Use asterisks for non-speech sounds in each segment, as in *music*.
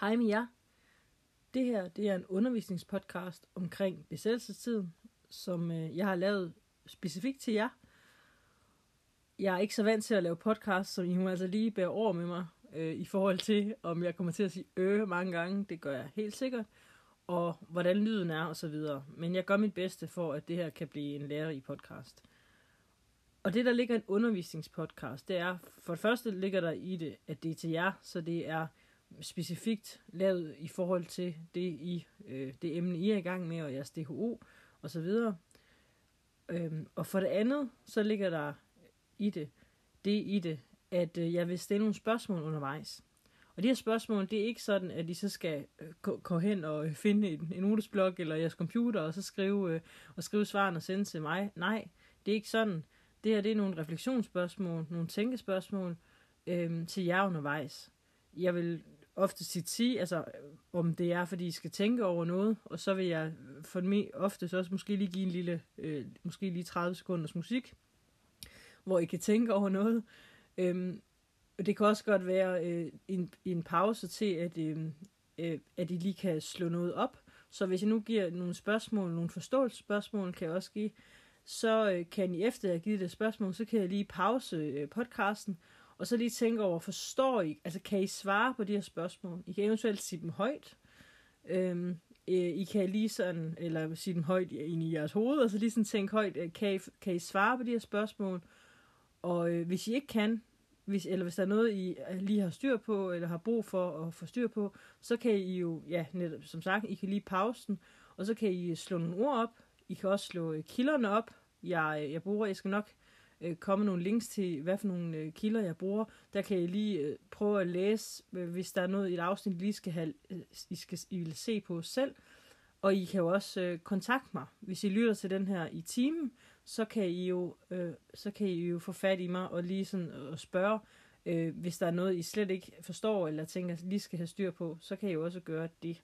Hej med jer. Det her det er en undervisningspodcast omkring besættelsestiden, som øh, jeg har lavet specifikt til jer. Jeg er ikke så vant til at lave podcast, så I må altså lige bære over med mig øh, i forhold til, om jeg kommer til at sige øh mange gange. Det gør jeg helt sikkert. Og hvordan lyden er og så videre. Men jeg gør mit bedste for, at det her kan blive en lærerig podcast. Og det, der ligger en undervisningspodcast, det er, for det første ligger der i det, at det er til jer, så det er specifikt lavet i forhold til det, I, øh, det emne, I er i gang med, og jeres DHO og så videre. Øhm, og for det andet, så ligger der i det, det i det, at øh, jeg vil stille nogle spørgsmål undervejs. Og de her spørgsmål, det er ikke sådan, at I så skal øh, gå, hen og finde en, en notesblok eller jeres computer, og så skrive, øh, og skrive svaren og sende til mig. Nej, det er ikke sådan. Det her det er nogle refleksionsspørgsmål, nogle tænkespørgsmål øh, til jer undervejs. Jeg vil ofte sige, altså øh, om det er, fordi I skal tænke over noget, og så vil jeg for mig ofte også måske lige give en lille, øh, måske lige 30 sekunders musik, hvor I kan tænke over noget. Øhm, og det kan også godt være øh, en, en pause til, at, øh, øh, at I lige kan slå noget op. Så hvis jeg nu giver nogle spørgsmål, nogle forståelsesspørgsmål, kan jeg også give, så øh, kan I efter at have givet det spørgsmål, så kan jeg lige pause øh, podcasten, og så lige tænke over, forstår I, altså kan I svare på de her spørgsmål? I kan eventuelt sige dem højt. Øhm, øh, I kan lige sådan, eller sige dem højt ind i jeres hoved, og så lige sådan tænke højt, øh, kan I, kan I svare på de her spørgsmål? Og øh, hvis I ikke kan, hvis, eller hvis der er noget, I øh, lige har styr på, eller har brug for at få styr på, så kan I jo, ja, netop, som sagt, I kan lige pause den, og så kan I slå nogle ord op. I kan også slå øh, kilderne op. Jeg, jeg bruger, jeg skal nok øh, komme nogle links til, hvad for nogle øh, kilder jeg bruger. Der kan I lige øh, prøve at læse, øh, hvis der er noget i et afsnit, I lige skal have, øh, I, skal, I vil se på selv. Og I kan jo også øh, kontakte mig. Hvis I lytter til den her i timen, så kan I jo, øh, så kan I jo få fat i mig og lige sådan øh, og spørge, øh, hvis der er noget, I slet ikke forstår, eller tænker, lige skal have styr på, så kan I jo også gøre det.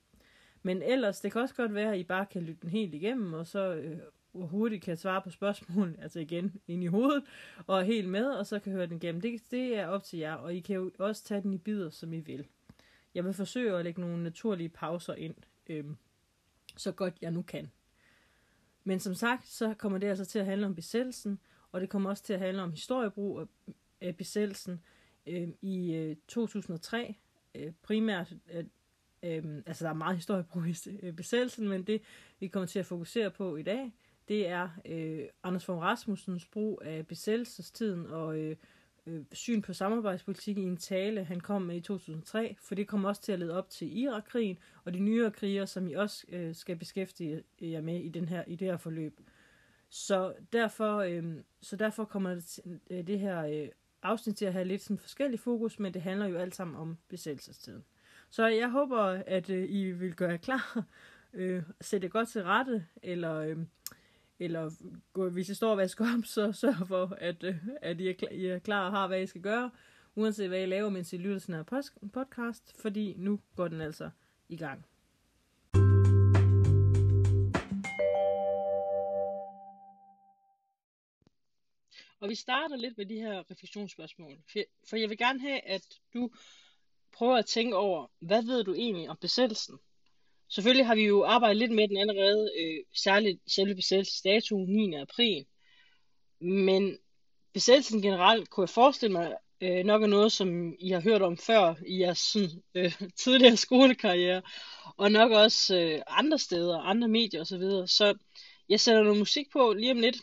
Men ellers, det kan også godt være, at I bare kan lytte den helt igennem, og så øh, hurtigt kan svare på spørgsmål, altså igen ind i hovedet, og er helt med, og så kan høre den igennem. Det, det er op til jer, og I kan jo også tage den i bidder, som I vil. Jeg vil forsøge at lægge nogle naturlige pauser ind, øhm, så godt jeg nu kan. Men som sagt, så kommer det altså til at handle om besættelsen, og det kommer også til at handle om historiebrug af besættelsen. Øhm, I øh, 2003 øh, primært, øh, øh, altså der er meget historiebrug i øh, besættelsen, men det vi kommer til at fokusere på i dag, det er øh, Anders von Rasmussens brug af besættelsestiden og øh, øh, syn på samarbejdspolitik i en tale, han kom med i 2003, for det kommer også til at lede op til Irakkrigen og de nyere kriger, som I også øh, skal beskæftige jer med i, den her, i det her forløb. Så derfor, øh, så derfor kommer det, øh, det her øh, afsnit til at have lidt sådan forskellig fokus, men det handler jo alt sammen om besættelsestiden. Så jeg håber, at øh, I vil gøre jer klar, øh, sætte godt til rette, eller... Øh, eller hvis I står og vasker op, så sørg for, at, øh, at I, er klar, I er klar og har, hvad I skal gøre, uanset hvad I laver, mens I lytter til den her podcast, fordi nu går den altså i gang. Og vi starter lidt med de her refleksionsspørgsmål, for jeg vil gerne have, at du prøver at tænke over, hvad ved du egentlig om besættelsen? Selvfølgelig har vi jo arbejdet lidt med den allerede, øh, særligt selve besættelsesdatoen 9. april. Men besættelsen generelt kunne jeg forestille mig øh, nok er noget, som I har hørt om før i jeres sådan, øh, *laughs* tidligere skolekarriere, og nok også øh, andre steder, andre medier osv. Så, så jeg sætter noget musik på lige om lidt,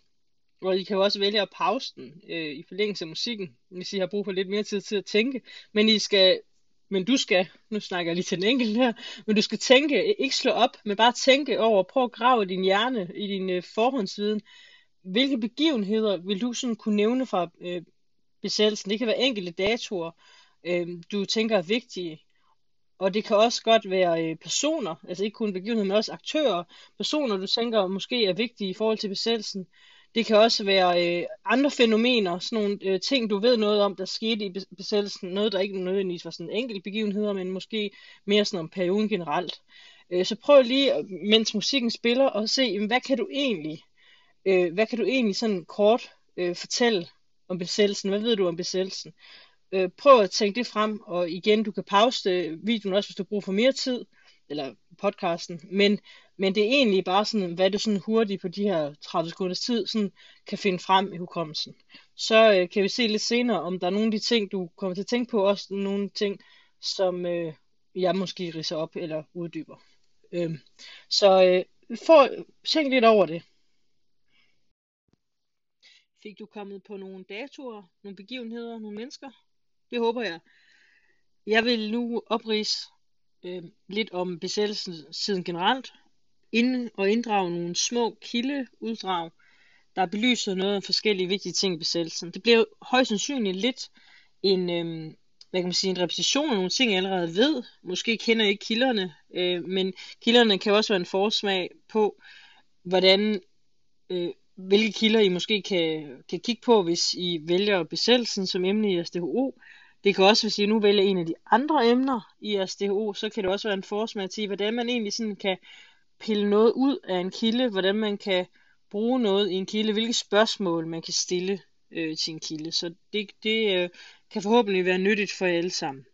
og I kan jo også vælge at pause den øh, i forlængelse af musikken, hvis I har brug for lidt mere tid til at tænke. Men I skal men du skal, nu snakker jeg lige til den enkelte her, men du skal tænke, ikke slå op, men bare tænke over, prøv at grave din hjerne, i din øh, forhåndsviden. Hvilke begivenheder vil du sådan kunne nævne fra øh, besættelsen? Det kan være enkelte datoer, øh, du tænker er vigtige. Og det kan også godt være øh, personer, altså ikke kun begivenheder, men også aktører. Personer, du tænker måske er vigtige i forhold til besættelsen. Det kan også være øh, andre fænomener, sådan nogle øh, ting, du ved noget om, der skete i besættelsen. Noget, der ikke nødvendigvis var sådan enkelt begivenheder, men måske mere sådan om perioden generelt. Øh, så prøv lige, mens musikken spiller, at se, jamen, hvad kan du egentlig, øh, hvad kan du egentlig sådan kort øh, fortælle om besættelsen? Hvad ved du om besættelsen? øh, prøv at tænke det frem, og igen, du kan pause øh, videoen også, hvis du bruger for mere tid, eller podcasten, men, men det er egentlig bare sådan, hvad du sådan hurtigt på de her 30 sekunders tid sådan kan finde frem i hukommelsen. Så øh, kan vi se lidt senere, om der er nogle af de ting, du kommer til at tænke på, også nogle ting, som øh, jeg måske riser op eller uddyber. Øh, så øh, for, tænk lidt over det. Fik du kommet på nogle datoer, nogle begivenheder, nogle mennesker? Det håber jeg. Jeg vil nu oprise øh, lidt om besættelsen siden generelt, ind og inddrage nogle små kildeuddrag, der belyser noget af forskellige vigtige ting i besættelsen. Det bliver højst sandsynligt lidt en, øh, hvad kan man sige, en repetition af nogle ting, jeg allerede ved. Måske kender jeg ikke kilderne, øh, men kilderne kan også være en forsmag på, hvordan, øh, hvilke kilder I måske kan, kan kigge på, hvis I vælger besættelsen som emne i jeres DHO. Det kan også, hvis I nu vælger en af de andre emner i jeres DHO, så kan det også være en forsmag til, hvordan man egentlig sådan kan pille noget ud af en kilde, hvordan man kan bruge noget i en kilde, hvilke spørgsmål man kan stille øh, til en kilde. Så det, det øh, kan forhåbentlig være nyttigt for jer alle sammen.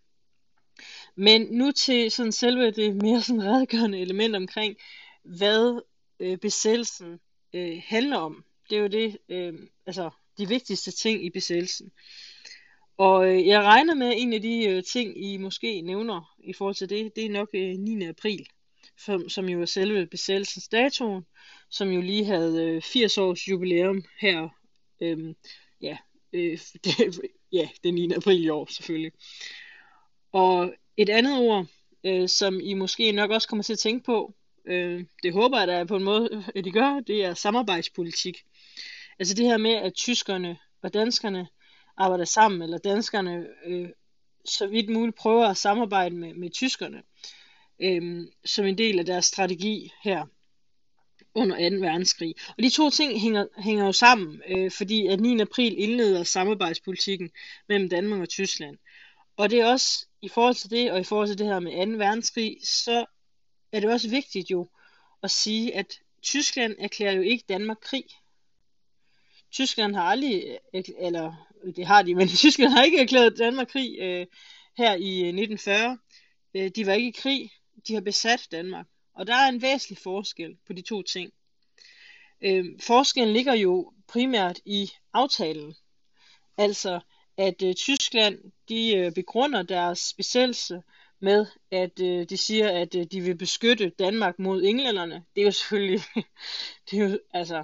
Men nu til sådan selve det mere sådan redegørende element omkring, hvad øh, besættelsen øh, handler om. Det er jo det, øh, altså de vigtigste ting i besættelsen. Og øh, jeg regner med, at en af de øh, ting, I måske nævner i forhold til det, det er nok øh, 9. april, som, som jo er selve besættelsesdatoen, som jo lige havde øh, 80 års jubilæum her, øh, ja, øh, *laughs* det, ja, den 9. april i år selvfølgelig. Og et andet ord, øh, som I måske nok også kommer til at tænke på, øh, det håber jeg da på en måde, *laughs* at I gør, det er samarbejdspolitik. Altså det her med, at tyskerne og danskerne arbejder sammen, eller danskerne øh, så vidt muligt prøver at samarbejde med, med tyskerne, øh, som en del af deres strategi her under 2. verdenskrig. Og de to ting hænger, hænger jo sammen, øh, fordi at 9. april indleder samarbejdspolitikken mellem Danmark og Tyskland. Og det er også i forhold til det, og i forhold til det her med 2. verdenskrig, så er det også vigtigt jo at sige, at Tyskland erklærer jo ikke Danmark krig. Tyskland har aldrig, øh, eller det har de, men *laughs* Tyskland har ikke erklæret Danmark krig øh, her i øh, 1940. Øh, de var ikke i krig, de har besat Danmark. Og der er en væsentlig forskel på de to ting. Øh, forskellen ligger jo primært i aftalen. Altså, at øh, Tyskland de øh, begrunder deres besættelse med, at øh, de siger, at øh, de vil beskytte Danmark mod englænderne. Det er jo selvfølgelig, *laughs* det er jo, altså,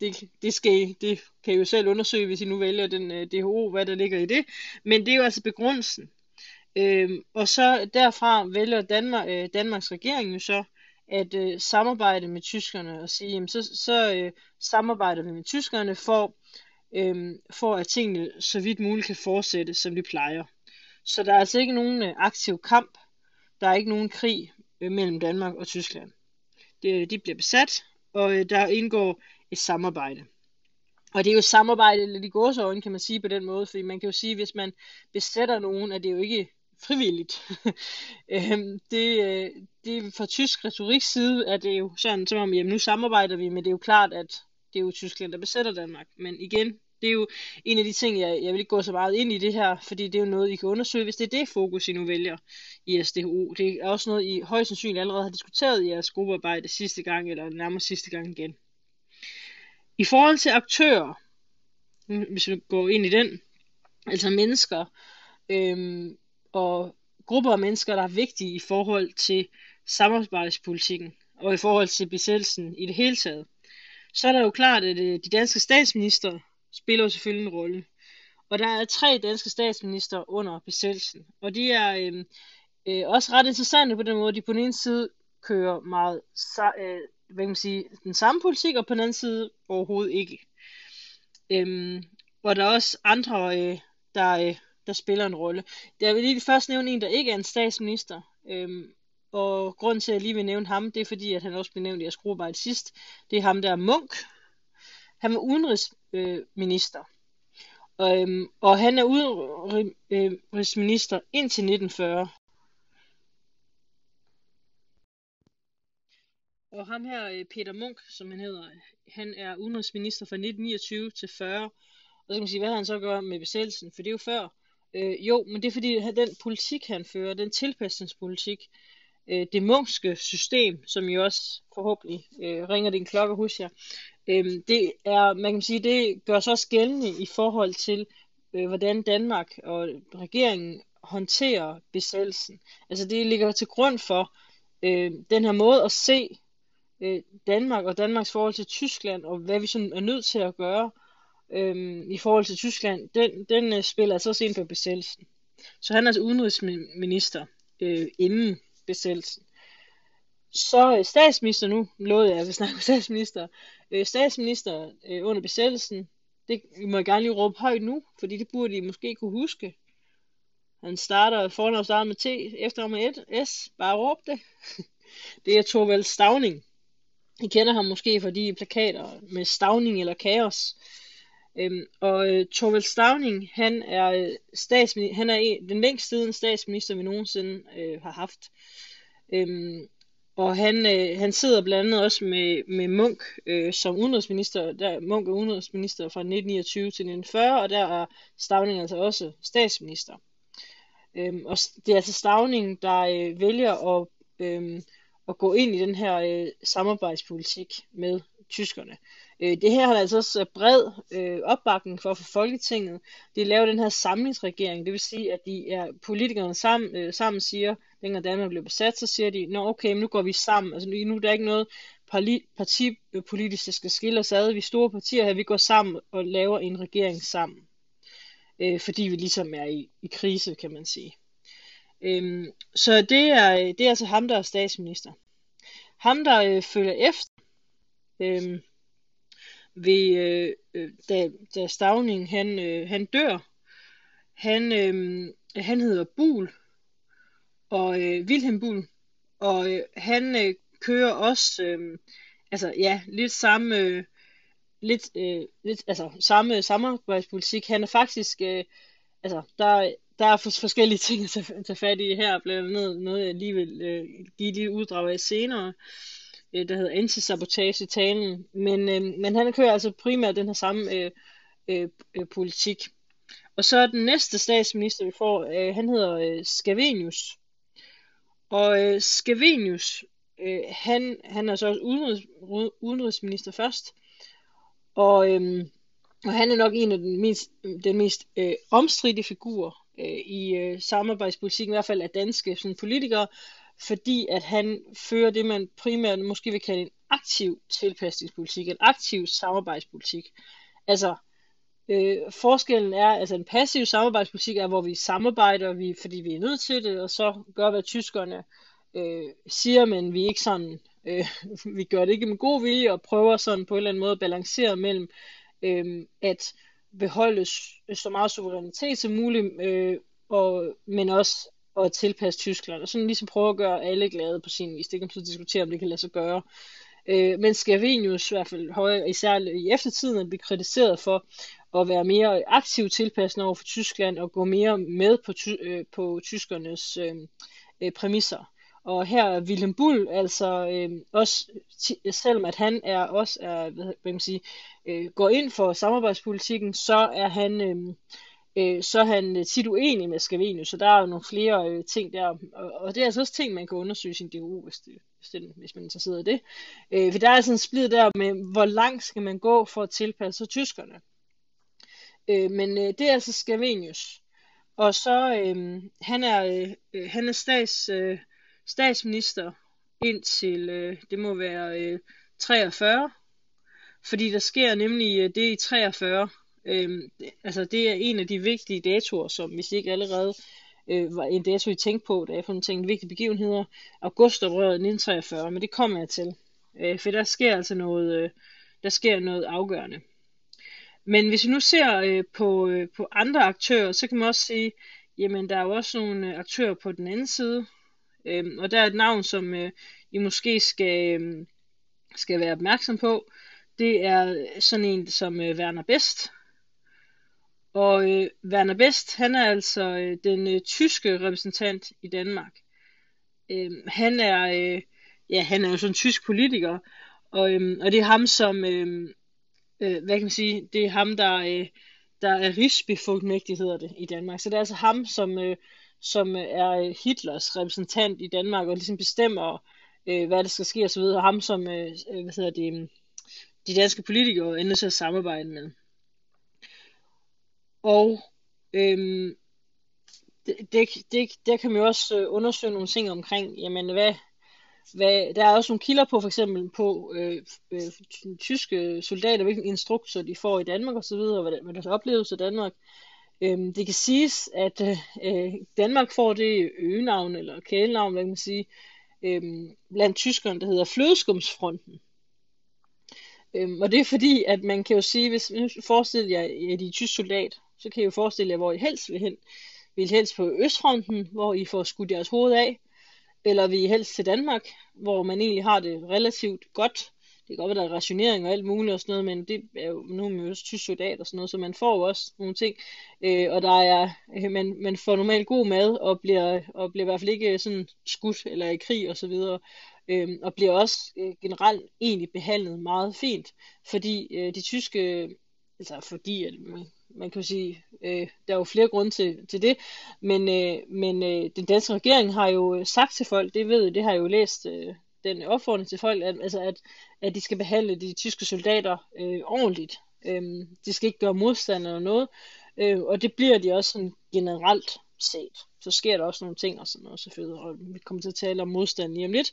det, det, skal, det kan I jo selv undersøge, hvis I nu vælger den øh, DHO, hvad der ligger i det. Men det er jo altså begrundelsen. Øhm, og så derfra vælger Danmark, øh, Danmarks regering jo så at øh, samarbejde med tyskerne og sige, jamen, så, så øh, samarbejder vi med tyskerne for, øh, for at tingene så vidt muligt kan fortsætte, som de plejer. Så der er altså ikke nogen øh, aktiv kamp, der er ikke nogen krig øh, mellem Danmark og Tyskland. Det, de bliver besat, og øh, der indgår et samarbejde. Og det er jo samarbejde lidt i gåsøjne, kan man sige på den måde, fordi man kan jo sige, at hvis man besætter nogen, at det jo ikke frivilligt. *laughs* øhm, det, øh, det fra tysk retorik side er det jo sådan, som om, jamen nu samarbejder vi, men det er jo klart, at det er jo Tyskland, der besætter Danmark. Men igen, det er jo en af de ting, jeg, jeg vil ikke gå så meget ind i det her, fordi det er jo noget, I kan undersøge, hvis det er det fokus, I nu vælger i SDHU. Det er også noget, I højst sandsynligt allerede har diskuteret i jeres gruppearbejde sidste gang, eller nærmest sidste gang igen. I forhold til aktører, hvis vi går ind i den, altså mennesker, øhm, og grupper af mennesker, der er vigtige i forhold til samarbejdspolitikken og i forhold til besættelsen i det hele taget, så er det jo klart, at øh, de danske statsminister spiller jo selvfølgelig en rolle. Og der er tre danske statsminister under besættelsen, og de er øh, øh, også ret interessante på den måde, de på den ene side kører meget øh, hvad kan man sige, den samme politik, og på den anden side overhovedet ikke. Øhm, og der er også andre, øh, der, øh, der spiller en rolle. Jeg vil lige først nævne en, der ikke er en statsminister. Øhm, og grund til, at jeg lige vil nævne ham, det er fordi, at han også blev nævnt i jeres gruppearbejde sidst. Det er ham der Munk. Han var udenrigsminister. Øh, øhm, og han er udenrigsminister indtil 1940. Og ham her, øh, Peter Munk, som han hedder, han er udenrigsminister fra 1929 til 40. Og så kan man sige, hvad han så gør med besættelsen, for det er jo før Øh, jo, men det er fordi, den politik, han fører, den tilpasningspolitik, øh, det munkske system, som jo også forhåbentlig øh, ringer din klokke hos jer, øh, det er, man kan sige, det gør sig også gældende i forhold til, øh, hvordan Danmark og regeringen håndterer besættelsen. Altså det ligger til grund for øh, den her måde at se øh, Danmark og Danmarks forhold til Tyskland, og hvad vi sådan er nødt til at gøre øhm, i forhold til Tyskland, den, den øh, spiller altså også ind på besættelsen. Så han er altså udenrigsminister øh, inden besættelsen. Så øh, statsminister nu, lovede jeg, altså at vi snakker statsminister. Øh, statsminister øh, under besættelsen, det må jeg gerne lige råbe højt nu, fordi det burde I måske kunne huske. Han starter, fornavn starter med T, efternavn med et S, bare råb det. *laughs* det er Torvald Stavning. I kender ham måske for de plakater med Stavning eller Kaos. Øhm, og øh, Torvald Stavning, han er, øh, statsminister, han er en, den længst siden statsminister, vi nogensinde øh, har haft. Øhm, og han, øh, han sidder blandt andet også med, med Munk øh, som udenrigsminister. Der, Munk er udenrigsminister fra 1929 til 1940, og der er Stavning altså også statsminister. Øhm, og det er altså Stavning, der øh, vælger at, øh, at gå ind i den her øh, samarbejdspolitik med tyskerne. Øh, det her har altså også øh, bred øh, opbakning for for Folketinget. De laver den her samlingsregering, det vil sige, at de er politikerne sammen, øh, sammen siger, dengang Danmark blev besat, så siger de, nå okay, nu går vi sammen. Altså nu, nu er der ikke noget partipolitisk, der skal skille os ad. Vi store partier her, vi går sammen og laver en regering sammen. Øh, fordi vi ligesom er i, i krise, kan man sige. Øhm, så det er, det er altså ham, der er statsminister. Ham, der øh, følger efter, øh, ved, øh, øh, da, da Stavning han, øh, han dør. Han, øh, han hedder Bul, og øh, Wilhelm Bul, og øh, han øh, kører også, øh, altså ja, lidt samme, øh, lidt, øh, lidt, altså samme samarbejdspolitik. Han er faktisk, øh, altså der, der er forskellige ting at tage, tage fat i her, blandt andet noget, jeg lige vil øh, give lige uddrag af senere øh, der hedder antisabotage-talen, men, øh, men han kører altså primært den her samme øh, øh, øh, politik. Og så er den næste statsminister, vi får, øh, han hedder øh, Scavenius. Og øh, Scavenius, øh, han, han er så også udenrigs, udenrigsminister først, og, øh, og han er nok en af den mest, den mest øh, omstridte figurer øh, i øh, samarbejdspolitikken, i hvert fald af danske sådan, politikere, fordi at han fører det, man primært måske vil kalde en aktiv tilpasningspolitik, en aktiv samarbejdspolitik. Altså, øh, forskellen er, altså en passiv samarbejdspolitik er, hvor vi samarbejder, vi, fordi vi er nødt til det, og så gør, hvad tyskerne øh, siger, men vi er ikke sådan, øh, *laughs* vi gør det ikke med god vilje, og prøver sådan på en eller anden måde at balancere mellem øh, at beholde så meget suverænitet som muligt, øh, og, men også at tilpasse Tyskland, og sådan ligesom prøve at gøre alle glade på sin vis. Det kan man så diskutere, om det kan lade sig gøre. Øh, men Scavenius, i hvert fald højere, især i eftertiden, er blevet kritiseret for at være mere aktiv tilpassende over for Tyskland og gå mere med på, ty- øh, på tyskernes øh, øh, præmisser. Og her er Willem Bull altså øh, også, selvom at han er også er, hvad, hvad man sige, øh, går ind for samarbejdspolitikken, så er han øh, øh, så er han øh, tit uenig med Scavenius, så der er jo nogle flere øh, ting der, og, og det er altså også ting, man kan undersøge i sin DU, hvis, det, hvis, det, hvis man er interesseret i det. Øh, for der er sådan en splid der med, hvor langt skal man gå for at tilpasse sig tyskerne. Øh, men øh, det er altså Scavenius. Og så, øh, han er, øh, han er stats, øh, statsminister indtil, øh, det må være øh, 43, fordi der sker nemlig øh, det i 43, Øhm, altså det er en af de vigtige datoer, som hvis ikke allerede øh, var en dato, I tænkte på, da jeg fandt tænkt vigtige begivenheder. Augustoprøret 1943, men det kommer jeg til. Øh, for der sker altså noget, øh, der sker noget afgørende. Men hvis vi nu ser øh, på, øh, på andre aktører, så kan man også sige, jamen der er jo også nogle øh, aktører på den anden side. Øh, og der er et navn, som øh, I måske skal, øh, skal være opmærksom på. Det er sådan en som øh, Werner Best, og øh, Werner Best, han er altså øh, den øh, tyske repræsentant i Danmark. Øh, han er øh, ja, han er jo sådan en tysk politiker, og, øh, og det er ham som øh, øh, hvad kan man sige, det er ham der øh, der er rigsbefolkningsmægtig hedder det i Danmark. Så det er altså ham, som, øh, som er øh, Hitlers repræsentant i Danmark, og ligesom bestemmer, øh, hvad der skal ske osv., og ham som, øh, øh, hvad hedder det, øhm, de danske politikere er nødt til at samarbejde med. Og øhm, det, det, det, der kan man jo også øh, undersøge nogle ting omkring, jamen hvad, hvad, der er også nogle kilder på, for eksempel på øh, øh, tyske soldater, hvilken instrukser de får i Danmark osv., og hvad, hvad deres oplevelse i Danmark. Øhm, det kan siges, at øh, øh, Danmark får det øgenavn, eller kælenavn, hvad kan man sige, øhm, blandt tyskerne, der hedder Flødeskumsfronten. Øhm, og det er fordi, at man kan jo sige, hvis man forestiller jer, at I er tysk soldat, så kan I jo forestille jer, hvor I helst vil hen. Vil I helst på Østfronten, hvor I får skudt jeres hoved af, eller vil I helst til Danmark, hvor man egentlig har det relativt godt. Det kan godt være, der er rationering og alt muligt og sådan noget, men det er jo, nu er man jo også tysk soldat og sådan noget, så man får jo også nogle ting. Øh, og der er, øh, man, man får normalt god mad, og bliver, og bliver i hvert fald ikke øh, sådan skudt eller i krig og så videre øh, og bliver også øh, generelt egentlig behandlet meget fint, fordi øh, de tyske, øh, altså fordi at man, man kan jo sige, øh, der er jo flere grunde til, til det, men, øh, men øh, den danske regering har jo øh, sagt til folk, det ved det har jeg jo læst, øh, den opfordring til folk, at, altså at, at de skal behandle de tyske soldater øh, ordentligt. Øh, de skal ikke gøre modstand eller noget, øh, og det bliver de også sådan generelt set. Så sker der også nogle ting og sådan noget selvfølgelig, og vi kommer til at tale om modstand lige om lidt.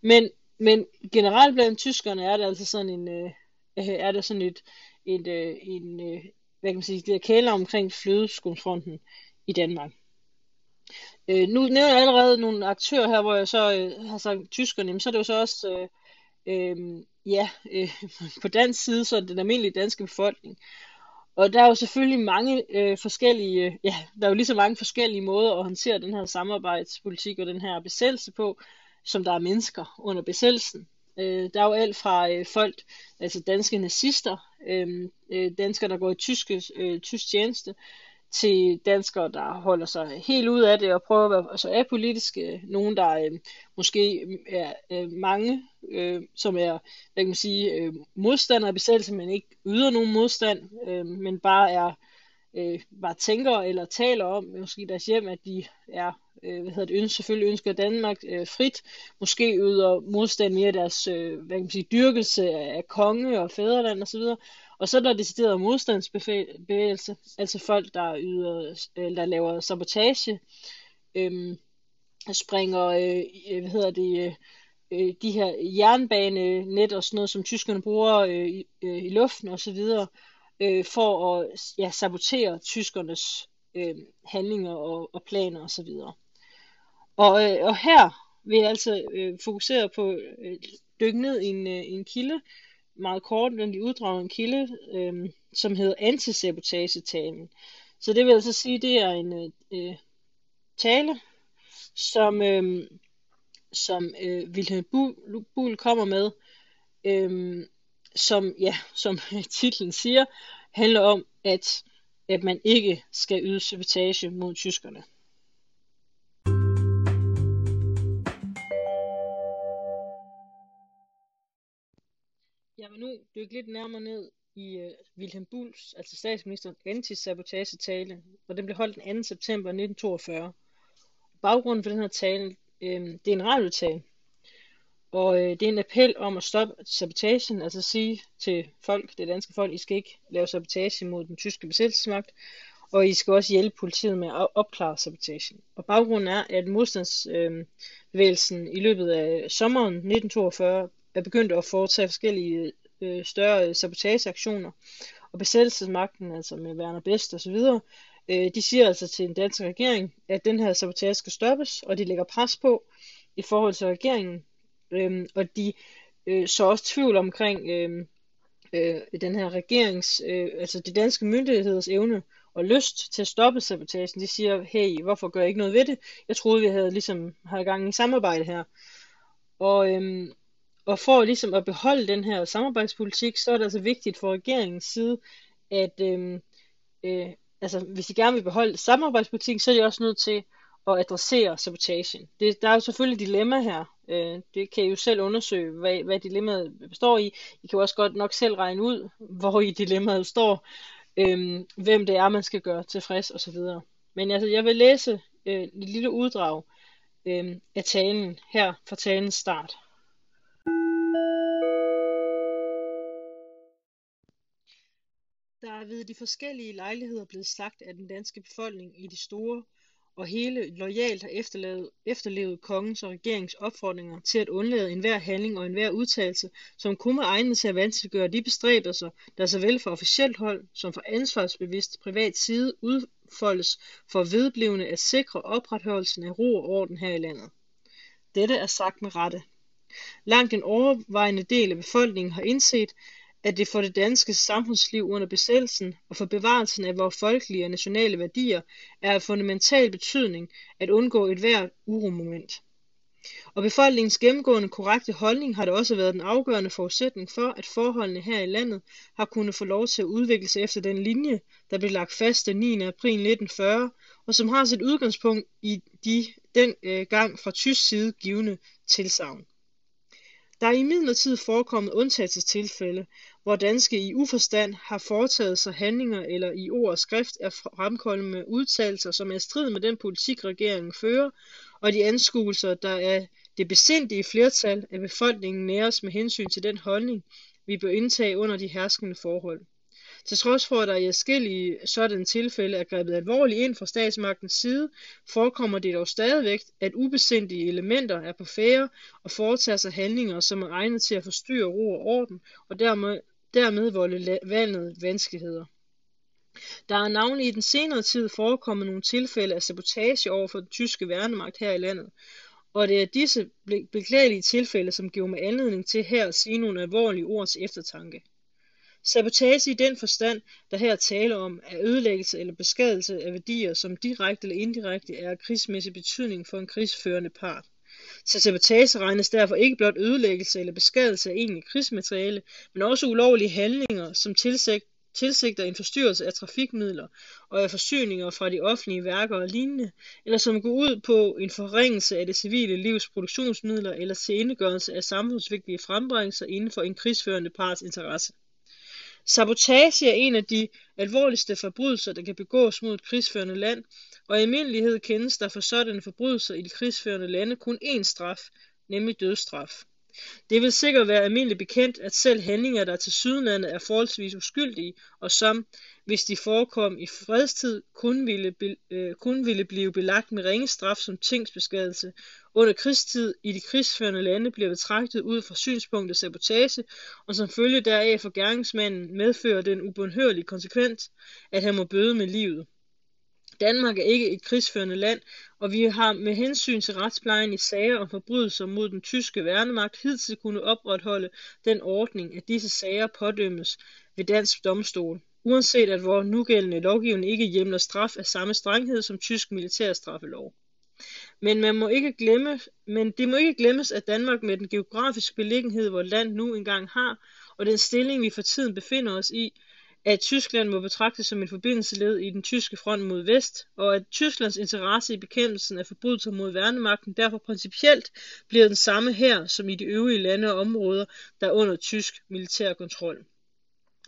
Men, men generelt blandt tyskerne er det altså sådan en, øh, *laughs* er det sådan et, et, øh, en, øh, hvad kan man sige, det kæler omkring flødeskumsfronten i Danmark. Øh, nu nævner jeg allerede nogle aktører her, hvor jeg så øh, har sagt tyskerne, men så er det jo så også, øh, øh, ja, øh, *laughs* på dansk side, så den almindelige danske befolkning. Og der er jo selvfølgelig mange øh, forskellige, øh, ja, der er jo lige så mange forskellige måder at håndtere den her samarbejdspolitik og den her besættelse på, som der er mennesker under besættelsen. Øh, der er jo alt fra øh, folk, altså danske nazister, øh, øh, danskere, der går i tyske, øh, tysk tjeneste, til danskere, der holder sig helt ud af det og prøver at være altså apolitiske. Nogen, der øh, måske er øh, mange, øh, som er hvad kan man sige, øh, modstandere af besættelse, men ikke yder nogen modstand, øh, men bare er øh, bare tænker eller taler om, måske deres hjem, at de er, øh, hvad hedder det, ønsker, selvfølgelig ønsker Danmark øh, frit, måske yder modstand mere deres, øh, hvad kan man sige, dyrkelse af konge og fædreland osv., og så er der decideret modstandsbevægelse, altså folk, der, yder, øh, der laver sabotage, øh, springer, øh, hvad hedder det, øh, øh, de her jernbanenet og sådan noget, som tyskerne bruger øh, i, øh, i luften og så videre, øh, for at ja, sabotere tyskernes øh, handlinger og, og planer og så videre. Og, øh, og her vil jeg altså øh, fokusere på øh, dykke ned i en, øh, en kilde, meget kort, men de uddrager en kilde, øh, som hedder antisabotagetalen. Så det vil altså sige, det er en øh, øh tale, som, øh, som øh, Wilhelm Buhl kommer med, øh, som, ja, som *laughs* titlen siger, handler om, at, at man ikke skal yde sabotage mod tyskerne. Jeg vil nu dykke lidt nærmere ned i uh, Wilhelm Bulls, altså statsministerens antisabotagetale, og den blev holdt den 2. september 1942. Baggrunden for den her tale, øh, det er en radiotale, og øh, det er en appel om at stoppe sabotagen, altså sige til folk, det danske folk, I skal ikke lave sabotage mod den tyske besættelsesmagt, og I skal også hjælpe politiet med at opklare sabotagen. Og baggrunden er, at modstandsbevægelsen øh, i løbet af sommeren 1942 er begyndt at foretage forskellige øh, større sabotageaktioner, og besættelsesmagten, altså med Werner Best og så videre, øh, de siger altså til den danske regering, at den her sabotage skal stoppes, og de lægger pres på i forhold til regeringen, Øhm, og de øh, så også tvivl omkring øh, øh, den her regerings, øh, altså de danske myndigheders evne og lyst til at stoppe sabotagen. De siger, hey, hvorfor gør I ikke noget ved det? Jeg troede, vi havde ligesom havde gang i samarbejde her. Og, øhm, og for ligesom at beholde den her samarbejdspolitik, så er det altså vigtigt for regeringens side, at øhm, øh, altså, hvis de gerne vil beholde samarbejdspolitikken, så er de også nødt til at adressere sabotagen. Det, der er jo selvfølgelig dilemma her. Øh, det kan I jo selv undersøge, hvad, hvad dilemmaet består i. I kan jo også godt nok selv regne ud, hvor i dilemmaet står. øh, hvem det er, man skal gøre tilfreds osv. Men altså, jeg vil læse øh, et lille uddrag øh, af talen her fra talens start. Der er ved de forskellige lejligheder blevet sagt af den danske befolkning i de store og hele lojalt har efterlevet, efterlevet kongens og regeringens opfordringer til at undlade enhver handling og enhver udtalelse, som kunne egnet til at vanskeliggøre de bestræbelser, der såvel fra officielt hold som fra ansvarsbevidst privat side udfoldes for vedblivende at sikre opretholdelsen af ro og orden her i landet. Dette er sagt med rette. Langt en overvejende del af befolkningen har indset, at det for det danske samfundsliv under besættelsen og for bevarelsen af vores folkelige og nationale værdier er af fundamental betydning at undgå et hvert uromoment. Og befolkningens gennemgående korrekte holdning har det også været den afgørende forudsætning for, at forholdene her i landet har kunnet få lov til at udvikle sig efter den linje, der blev lagt fast den 9. april 1940, og som har sit udgangspunkt i de den øh, gang fra tysk side givende tilsavn. Der er imidlertid forekommet undtagelsestilfælde, hvor danske i uforstand har foretaget sig handlinger eller i ord og skrift er fremkommet med udtalelser, som er i strid med den politik, regeringen fører, og de anskuelser, der er det besindige flertal af befolkningen næres med hensyn til den holdning, vi bør indtage under de herskende forhold. Til trods for, at der i forskellige sådan tilfælde er grebet alvorligt ind fra statsmagtens side, forekommer det dog stadigvæk, at ubesindige elementer er på færre og foretager sig handlinger, som er egnet til at forstyrre ro og orden, og dermed, dermed volde vandet vanskeligheder. Der er navnlig i den senere tid forekommet nogle tilfælde af sabotage over for den tyske værnemagt her i landet, og det er disse beklagelige tilfælde, som giver mig anledning til her at sige nogle alvorlige ord til eftertanke. Sabotage i den forstand, der her taler om, er ødelæggelse eller beskadelse af værdier, som direkte eller indirekte er af krigsmæssig betydning for en krigsførende part. Så sabotage regnes derfor ikke blot ødelæggelse eller beskadelse af egentlig krigsmateriale, men også ulovlige handlinger, som tilsigt, tilsigter en forstyrrelse af trafikmidler og af forsyninger fra de offentlige værker og lignende, eller som går ud på en forringelse af det civile livs produktionsmidler eller senegørelse af samfundsvigtige frembringelser inden for en krigsførende parts interesse. Sabotage er en af de alvorligste forbrydelser, der kan begås mod et krigsførende land, og i almindelighed kendes der for sådanne forbrydelser i de krigsførende lande kun én straf, nemlig dødsstraf. Det vil sikkert være almindeligt bekendt, at selv handlinger, der til sydlandet er forholdsvis uskyldige, og som, hvis de forekom i fredstid, kun ville, øh, kun ville blive belagt med ringe straf som tingsbeskadelse, under krigstid i de krigsførende lande bliver betragtet ud fra synspunktet sabotage, og som følge deraf for gerningsmanden medfører den ubundhørlige konsekvens, at han må bøde med livet. Danmark er ikke et krigsførende land, og vi har med hensyn til retsplejen i sager om forbrydelser mod den tyske værnemagt hidtil kunne opretholde den ordning, at disse sager pådømmes ved dansk domstol, uanset at vores nugældende lovgivning ikke hjemler straf af samme strenghed som tysk militærstraffelov. Men, man må ikke glemme, men det må ikke glemmes, at Danmark med den geografiske beliggenhed, hvor land nu engang har, og den stilling, vi for tiden befinder os i, at Tyskland må betragtes som en forbindelseled i den tyske front mod vest, og at Tysklands interesse i bekæmpelsen af forbrydelser mod værnemagten derfor principielt bliver den samme her som i de øvrige lande og områder, der er under tysk militær kontrol.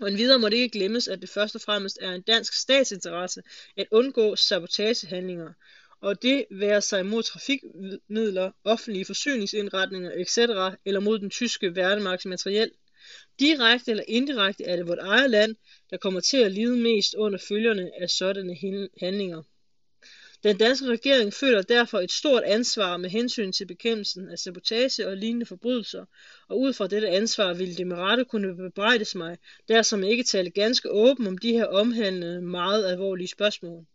Og endvidere må det ikke glemmes, at det først og fremmest er en dansk statsinteresse at undgå sabotagehandlinger, og det være sig mod trafikmidler, offentlige forsyningsindretninger etc., eller mod den tyske værnemagts materiel. Direkte eller indirekte er det vort eget land, der kommer til at lide mest under følgerne af sådanne handlinger. Den danske regering føler derfor et stort ansvar med hensyn til bekæmpelsen af sabotage og lignende forbrydelser, og ud fra dette ansvar ville det med rette kunne bebrejdes mig, der som ikke talte ganske åben om de her omhandlede meget alvorlige spørgsmål.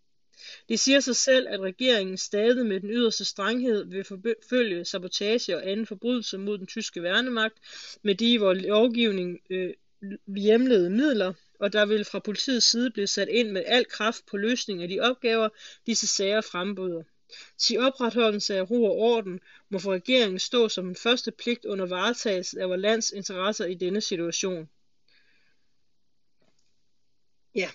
Det siger sig selv, at regeringen stadig med den yderste strenghed vil forfølge sabotage og anden forbrydelse mod den tyske værnemagt med de i vores lovgivning øh, hjemlede midler, og der vil fra politiets side blive sat ind med al kraft på løsning af de opgaver, disse sager frembøder. Til opretholdelse af ro og orden må for regeringen stå som en første pligt under varetagelse af vores lands interesser i denne situation. Ja.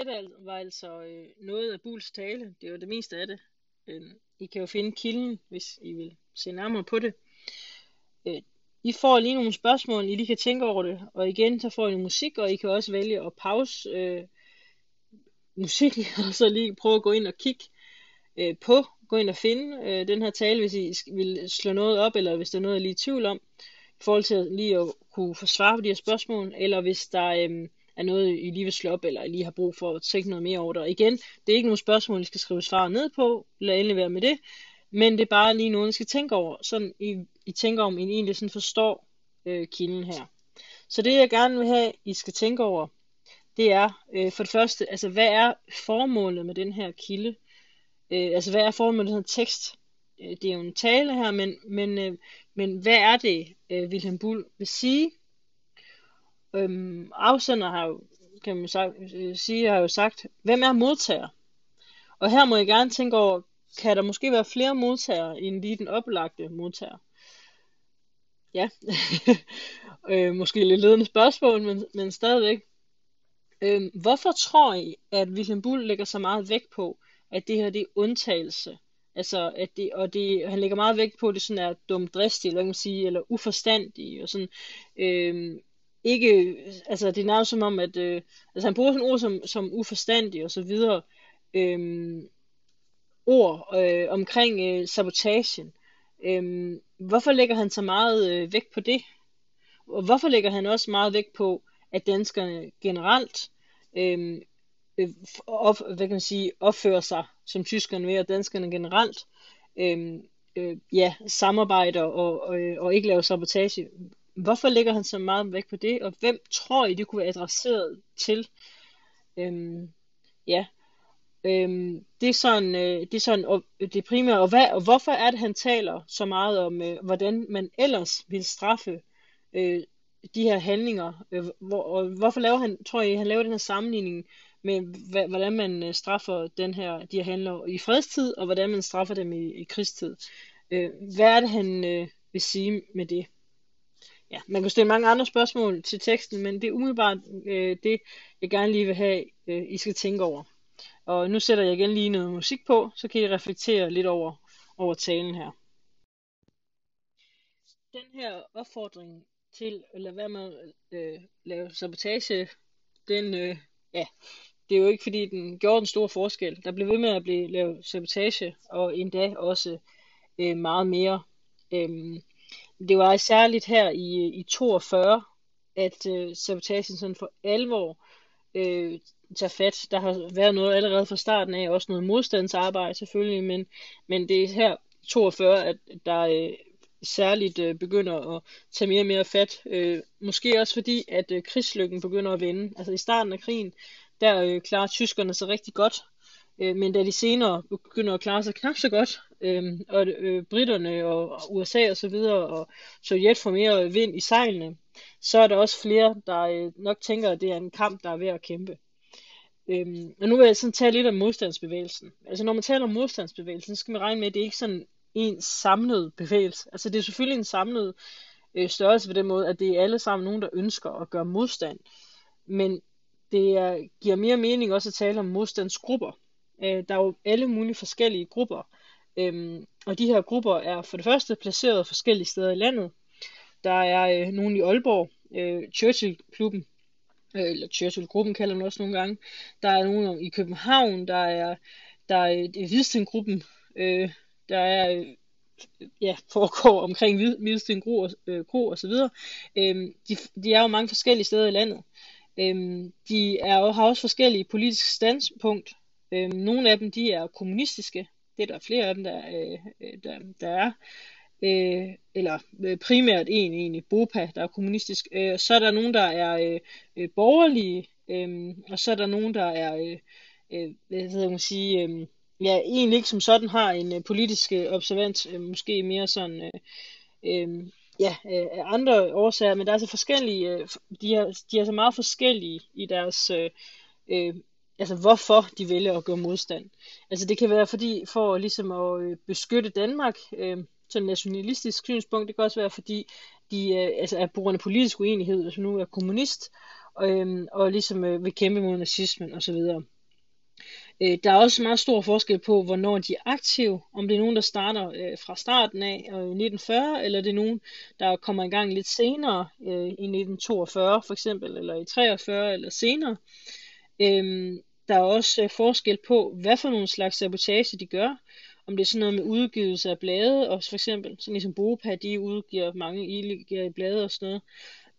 Dette var altså øh, noget af Buls tale. Det var det meste af det. Øh, I kan jo finde kilden, hvis I vil se nærmere på det. Øh, I får lige nogle spørgsmål, I lige kan tænke over det, og igen så får I noget musik, og I kan også vælge at pause øh, musikken, *laughs* og så lige prøve at gå ind og kigge øh, på, gå ind og finde øh, den her tale, hvis I vil slå noget op, eller hvis der er noget, I er lige i tvivl om, i forhold til lige at kunne få svar på de her spørgsmål, eller hvis der øh, er noget, I lige vil slå op, eller I lige har brug for at tænke noget mere over det. Og igen, det er ikke nogen spørgsmål, I skal skrive svar ned på, lad endelig være med det, men det er bare lige noget, I skal tænke over, sådan I, I tænker om, I egentlig sådan forstår øh, kilden her. Så det jeg gerne vil have, I skal tænke over, det er øh, for det første, altså hvad er formålet med den her kilde? Øh, altså hvad er formålet med den her tekst? Øh, det er jo en tale her, men, men, øh, men hvad er det, øh, Wilhelm Bull vil sige? Øhm, afsender har jo, kan man sagt, øh, sige, har jo sagt, hvem er modtager? Og her må jeg gerne tænke over, kan der måske være flere modtagere end lige den oplagte modtager? Ja, *laughs* øh, måske lidt ledende spørgsmål, men, men stadigvæk. Øh, hvorfor tror I, at Wilhelm Bull lægger så meget vægt på, at det her det er undtagelse? Altså, at det, og det, han lægger meget vægt på, at det sådan er dumdristigt, eller, kan man sige, eller uforstandigt, og sådan, øh, ikke, altså det er nærmest som om, at øh, altså han bruger sådan ord som, som uforstandig og så videre, øh, ord øh, omkring øh, sabotagen. Øh, hvorfor lægger han så meget øh, vægt på det? Og hvorfor lægger han også meget vægt på, at danskerne generelt øhm, øh, op, hvad kan man sige, opfører sig som tyskerne ved, og danskerne generelt øh, øh, ja, samarbejder og, og, og ikke laver sabotage. Hvorfor lægger han så meget væk på det, og hvem tror I, det kunne være adresseret til? Øhm, ja, øhm, det er sådan, øh, det er sådan og det primære, og, hvad, og hvorfor er det, han taler så meget om, øh, hvordan man ellers vil straffe øh, de her handlinger, øh, hvor, og hvorfor laver han, tror jeg, han laver den her sammenligning med, hvordan man øh, straffer den her, de her handler i fredstid, og hvordan man straffer dem i, i krigstid. Øh, hvad er det, han øh, vil sige med det? Ja, man kan stille mange andre spørgsmål til teksten, men det er umiddelbart øh, det, jeg gerne lige vil have, øh, I skal tænke over. Og nu sætter jeg igen lige noget musik på, så kan I reflektere lidt over, over talen her. Den her opfordring til at lade være med at øh, lave sabotage, den, øh, ja, det er jo ikke fordi den gjorde en stor forskel. Der blev ved med at blive lavet sabotage, og endda også øh, meget mere. Øh, det var særligt her i, i 42, at øh, sabotagen sådan for alvor øh, tager fat. Der har været noget allerede fra starten af, også noget modstandsarbejde selvfølgelig, men, men det er her 42, at der øh, særligt øh, begynder at tage mere og mere fat. Øh, måske også fordi, at øh, krigslykken begynder at vende. Altså i starten af krigen, der øh, klarer tyskerne sig rigtig godt, øh, men da de senere begynder at klare sig knap så godt, øh, og øh, britterne og USA og så videre, og Sovjet får mere vind i sejlene, så er der også flere, der øh, nok tænker, at det er en kamp, der er ved at kæmpe. Øhm, og nu vil jeg sådan tale lidt om modstandsbevægelsen. Altså når man taler om modstandsbevægelsen, så skal man regne med, at det ikke er sådan en samlet bevægelse. Altså det er selvfølgelig en samlet øh, størrelse på den måde, at det er alle sammen nogen, der ønsker at gøre modstand. Men det er, giver mere mening også at tale om modstandsgrupper. Øh, der er jo alle mulige forskellige grupper, Øhm, og de her grupper er for det første placeret forskellige steder i landet. Der er øh, nogle i Aalborg, øh, Churchill-klubben, øh, eller Churchill-gruppen kalder man også nogle gange. Der er nogle i København, der er, der er øh, Hvidsten-gruppen, øh, der er øh, ja, foregår omkring Hvidsten Kro og, øh, Kro og så videre. Øhm, de, de er jo mange forskellige steder i landet. Øhm, de er jo, har også forskellige politiske standpunkt. Øhm, nogle af dem de er kommunistiske, det er der flere af dem, der, øh, øh der, der er. Øh, eller øh, primært en egentlig, BOPA, der er kommunistisk. Øh, så er der nogen, der er øh, øh borgerlige, øh, og så er der nogen, der er, øh, øh, hvad hedder man sige, øh, ja, egentlig ikke som sådan har en øh, politisk øh, observant, øh, måske mere sådan, øh, øh, ja, øh, andre årsager, men der er så forskellige, øh, de, er, de er så meget forskellige i deres øh, øh, altså hvorfor de vælger at gøre modstand. Altså det kan være fordi for ligesom at øh, beskytte Danmark, øh, sådan nationalistisk synspunkt, det kan også være fordi de øh, altså er på grund af politisk uenighed, hvis nu er kommunist, øh, og ligesom øh, vil kæmpe mod nazismen osv. Øh, der er også meget stor forskel på, hvornår de er aktive. Om det er nogen, der starter øh, fra starten af øh, 1940, eller det er nogen, der kommer i gang lidt senere, øh, i 1942 for eksempel, eller i 43 eller senere. Øhm, der er også øh, forskel på, hvad for nogle slags sabotage de gør. Om det er sådan noget med udgivelse af blade, og for eksempel, sådan ligesom Bopa, de udgiver mange illegale blade og sådan noget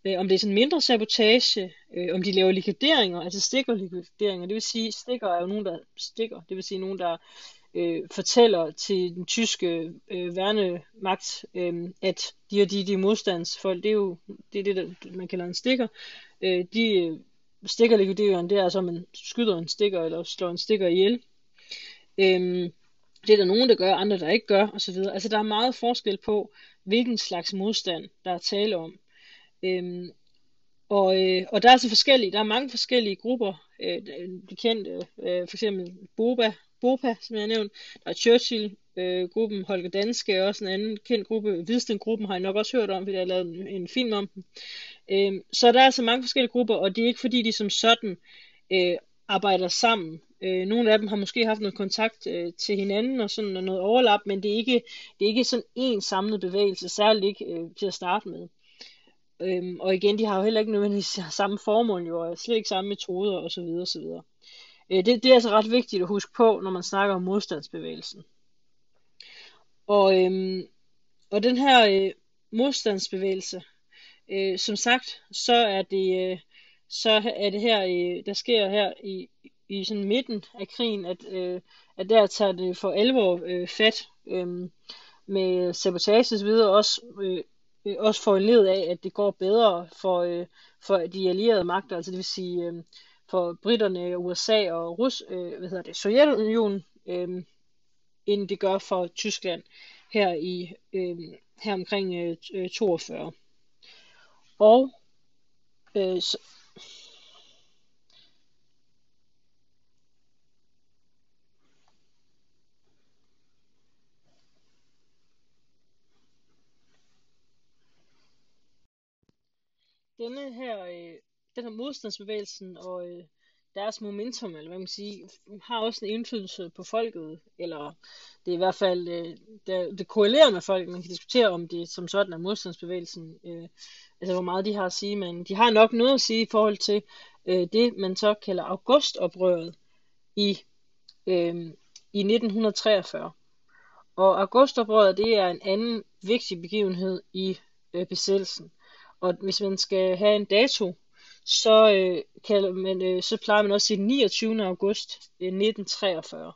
øh, om det er sådan mindre sabotage, øh, om de laver likvideringer, altså stikkerlikvideringer. Det vil sige, stikker er jo nogen, der stikker. Det vil sige nogen, der øh, fortæller til den tyske øh, værnemagt, øh, at de og de, de modstandsfolk, det er jo det, er det der, man kalder en stikker. Øh, de øh, stikkerlikvideren, det er altså, at man skyder en stikker, eller slår en stikker ihjel. Øhm, det er der nogen, der gør, andre der ikke gør, osv. Altså der er meget forskel på, hvilken slags modstand, der er tale om. Øhm, og, øh, og der er altså forskellige, der er mange forskellige grupper, øh, de kendte, øh, for eksempel Boba, Bopa, som jeg har nævnt, der er Churchill, øh, gruppen Holger Danske er også en anden kendt gruppe, Hvidsten-gruppen har jeg nok også hørt om, fordi jeg har lavet en, en film om dem. Øh, så der er altså mange forskellige grupper, og det er ikke fordi, de som sådan øh, arbejder sammen. Øh, nogle af dem har måske haft noget kontakt øh, til hinanden og sådan og noget overlap, men det er ikke, det er ikke sådan en samlet bevægelse, særligt ikke øh, til at starte med. Øhm, og igen, de har jo heller ikke nødvendigvis *laughs* samme formål, jo, og slet ikke samme metoder osv. osv. Øh, det, det er altså ret vigtigt at huske på, når man snakker om modstandsbevægelsen. Og, øhm, og den her øh, modstandsbevægelse, øh, som sagt, så er det, øh, så er det her, øh, der sker her i, i sådan midten af krigen, at, øh, at der tager det for alvor øh, fat øh, med sabotage osv., også øh, øh, også led af, at det går bedre for, øh, for de allierede magter, altså det vil sige øh, for britterne, USA og Rus, øh, hvad hedder det, Sovjetunionen, øh, end det gør for Tyskland her i øh, her omkring øh, 42. Øh, og øh, så, denne her, øh, den her modstandsbevægelsen og øh, deres momentum, eller hvad man siger, har også en indflydelse på folket, eller det er i hvert fald, øh, det, det korrelerer med folk, man kan diskutere om det som sådan er modstandsbevægelsen, øh, altså hvor meget de har at sige, men de har nok noget at sige i forhold til øh, det, man så kalder augustoprøret i, øh, i 1943. Og augustoprøret, det er en anden vigtig begivenhed i øh, besættelsen. Og hvis man skal have en dato, så, øh, kan man, øh, så plejer man også at sige 29. august øh, 1943.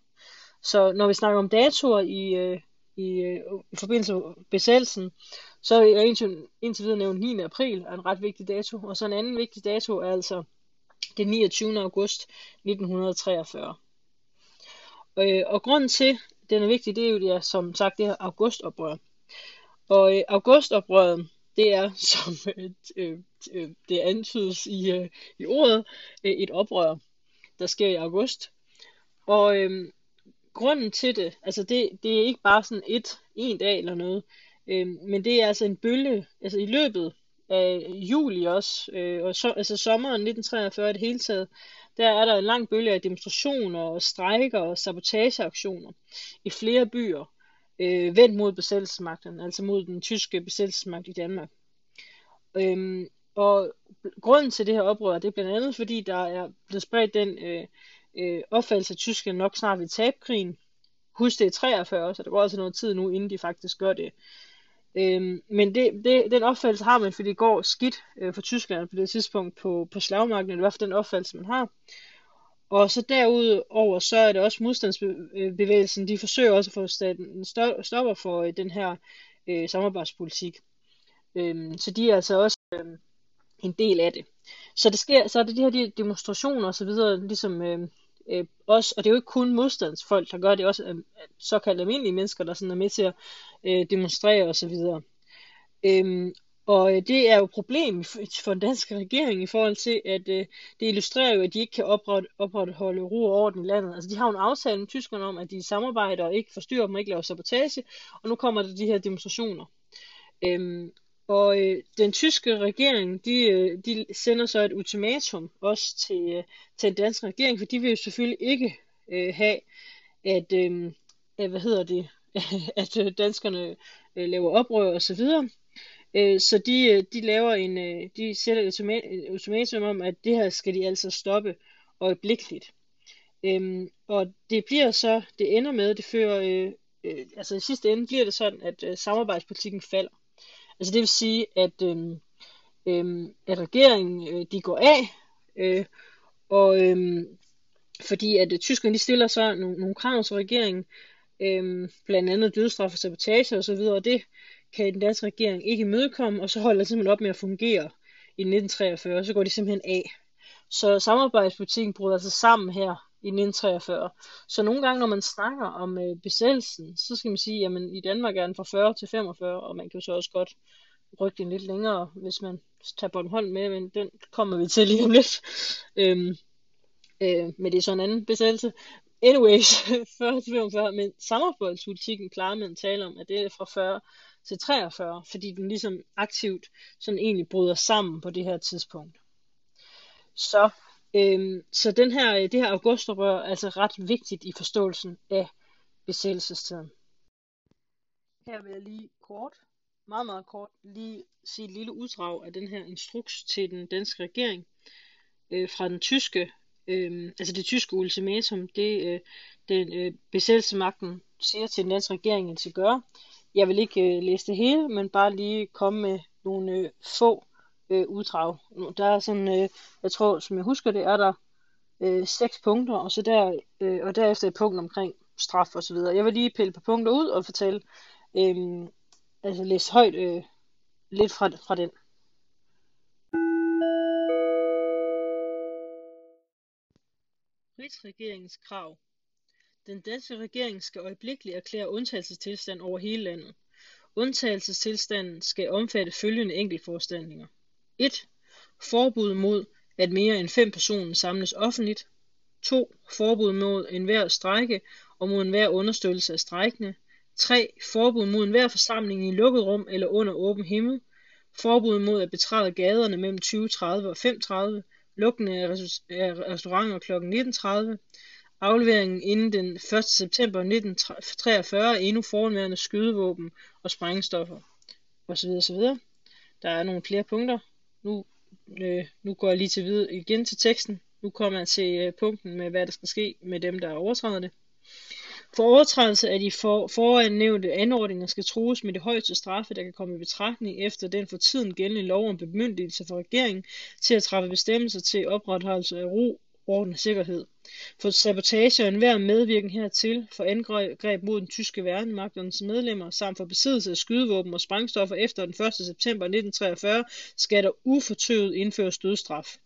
Så når vi snakker om datoer i, øh, i, øh, i forbindelse med besættelsen, så er jeg indtil, indtil videre nævnt 9. april er en ret vigtig dato, og så en anden vigtig dato er altså det 29. august 1943. Øh, og grunden til, at den er vigtig, det er jo det, er, som sagt det her augustoprør. Og øh, augustoprøret, det er, *laughs* som øh, øh, øh, det antydes i, øh, i ordet, øh, et oprør, der sker i august. Og øh, grunden til det, altså det, det er ikke bare sådan et, en dag eller noget, øh, men det er altså en bølge, altså i løbet af juli også, øh, og så, altså sommeren 1943 det hele taget, der er der en lang bølge af demonstrationer og strejker og sabotageaktioner i flere byer øh, vendt mod besættelsesmagten, altså mod den tyske besættelsesmagt i Danmark. Øhm, og grunden til det her oprør, det er blandt andet fordi, der er blevet spredt den øh, øh, opfattelse, at tyskerne nok snart vil tabe krigen. Husk det er 43, så der går altså noget tid nu, inden de faktisk gør det. Øhm, men det, det, den opfattelse har man, fordi det går skidt øh, for Tyskland på det tidspunkt på, på slagmarken, eller i hvert fald den opfattelse, man har. Og så derudover, så er det også modstandsbevægelsen, de forsøger også at få staten stopper for øh, den her øh, samarbejdspolitik. Øhm, så de er altså også øh, en del af det. Så det sker, så er det de her de demonstrationer og så videre, ligesom øh, øh, også, og det er jo ikke kun modstandsfolk, der gør det, også øh, såkaldte almindelige mennesker, der sådan er med til at øh, demonstrere og så videre. Øhm, og øh, det er jo et problem for den danske regering i forhold til, at øh, det illustrerer jo, at de ikke kan opretholde ro og orden i landet. Altså de har jo en aftale med tyskerne om, at de samarbejder og ikke forstyrrer dem og ikke laver sabotage, og nu kommer der de her demonstrationer. Øhm, og øh, den tyske regering, de, øh, de sender så et ultimatum også til, øh, til den danske regering, for de vil jo selvfølgelig ikke øh, have, at, øh, at, hvad hedder det, *laughs* at øh, danskerne øh, laver oprør og så videre. Øh, så de, øh, de laver en, øh, de sætter et ultimatum om, at det her skal de altså stoppe øjeblikkeligt. Øhm, og det bliver så, det ender med, det fører, øh, øh, altså i sidste ende bliver det sådan, at øh, samarbejdspolitikken falder. Altså det vil sige, at, øh, øh, at regeringen, øh, de går af, øh, og øh, fordi at øh, tyskerne, de stiller så nogle, nogle krav til regeringen, øh, blandt andet dødsstraf og sabotage osv., og, og det kan den danske regering ikke imødekomme, og så holder det simpelthen op med at fungere i 1943, og så går de simpelthen af. Så samarbejdspolitikken bryder sig sammen her i 1943. Så nogle gange, når man snakker om øh, besættelsen, så skal man sige, at i Danmark er den fra 40 til 45, og man kan jo så også godt rykke den lidt længere, hvis man tager Bornholm med, men den kommer vi til lige om lidt. Øhm, øh, men det er så en anden besættelse. Anyways, *laughs* 40 til 45, men samarbejdspolitikken plejer man at tale om, at det er fra 40 til 43, fordi den ligesom aktivt sådan egentlig bryder sammen på det her tidspunkt. Så, øhm, så den her, øh, det her augustoprør er altså ret vigtigt i forståelsen af besættelsestiden. Her vil jeg lige kort, meget meget kort, lige sige et lille uddrag af den her instruks til den danske regering øh, fra den tyske, øh, altså det tyske ultimatum, det øh, den øh, besættelsesmagten siger til den danske regering, at de. Jeg vil ikke øh, læse det hele, men bare lige komme med nogle øh, få øh, uddrag. Der er sådan, øh, jeg tror, som jeg husker det, er der øh, seks punkter, og så der, øh, og derefter et punkt omkring straf og så videre. Jeg vil lige pille på punkter ud og fortælle, øh, altså læse højt øh, lidt fra, fra den. Rigsregeringens krav. Den danske regering skal øjeblikkeligt erklære undtagelsestilstand over hele landet. Undtagelsestilstanden skal omfatte følgende enkeltforanstaltninger. 1. Forbud mod, at mere end fem personer samles offentligt. 2. Forbud mod enhver strejke og mod enhver understøttelse af strejkende. 3. Forbud mod enhver forsamling i lukket rum eller under åben himmel. Forbud mod at betræde gaderne mellem 20.30 og 5.30. Lukning af restauranter kl. 19.30. Afleveringen inden den 1. september 1943 endnu fornværende skydevåben og sprængstoffer osv. osv. Der er nogle flere punkter. Nu, øh, nu går jeg lige til videre igen til teksten. Nu kommer jeg til øh, punkten med, hvad der skal ske med dem, der overtræder det. For overtrædelse af de for, foran nævnte anordninger skal trues med det højeste straffe, der kan komme i betragtning efter den for tiden gældende lov om bemyndigelse for regeringen til at træffe bestemmelser til opretholdelse af ro, orden og sikkerhed. For sabotage og enhver medvirken hertil, for angreb mod den tyske værnemagt og dens medlemmer, samt for besiddelse af skydevåben og sprængstoffer efter den 1. september 1943, skal der ufortøvet indføres dødstraf.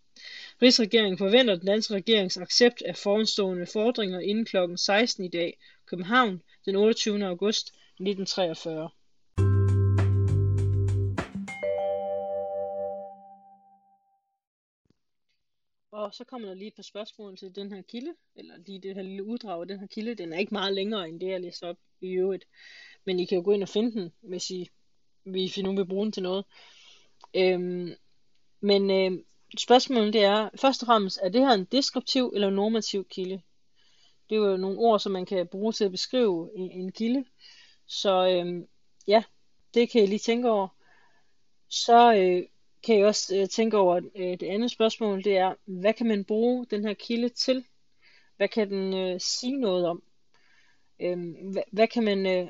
Rigsregeringen forventer den danske regerings accept af foranstående fordringer inden kl. 16 i dag. København, den 28. august 1943. Og så kommer der lige et par spørgsmål til den her kilde, eller lige det her lille uddrag af den her kilde. Den er ikke meget længere end det, jeg læste op i øvrigt. Men I kan jo gå ind og finde den, hvis I, hvis I nu vil bruge den til noget. Øhm, men øh, spørgsmålet det er, først og fremmest, er det her en deskriptiv eller normativ kilde? Det er jo nogle ord, som man kan bruge til at beskrive en, en kilde. Så øh, ja, det kan I lige tænke over. Så øh, kan jeg også øh, tænke over øh, det andet spørgsmål, det er, hvad kan man bruge den her kilde til? Hvad kan den øh, sige noget om? Øh, hvad, hvad kan man, øh,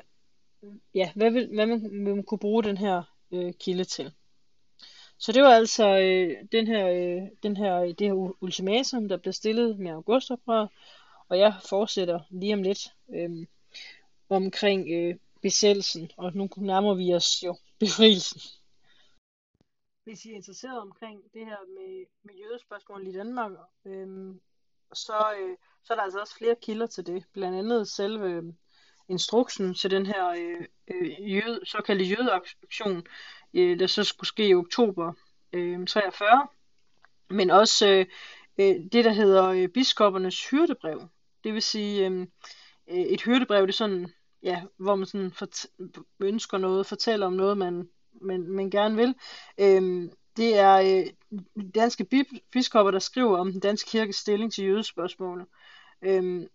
ja, hvad vil, hvad man, vil man kunne bruge den her øh, kilde til? Så det var altså øh, den her, øh, den her, øh, det her ultimatum, der blev stillet med augustoprøret, og jeg fortsætter lige om lidt øh, omkring øh, besættelsen, og nu nærmer vi os jo befrielsen hvis I er interesseret omkring det her med, med jødespørgsmål i Danmark, øhm, så, øh, så er der altså også flere kilder til det. Blandt andet selve øh, instruksen til den her øh, øh jød, såkaldte jødeaktion, øh, der så skulle ske i oktober øh, 43. Men også øh, øh, det, der hedder øh, biskoppernes hyrdebrev. Det vil sige, øhm, øh et hyrdebrev, det er sådan, ja, hvor man sådan fort- ønsker noget, fortæller om noget, man men, men gerne vil. Øhm, det er øh, danske biskopper, der skriver om den danske kirkes stilling til jødespørgsmålet. Øhm,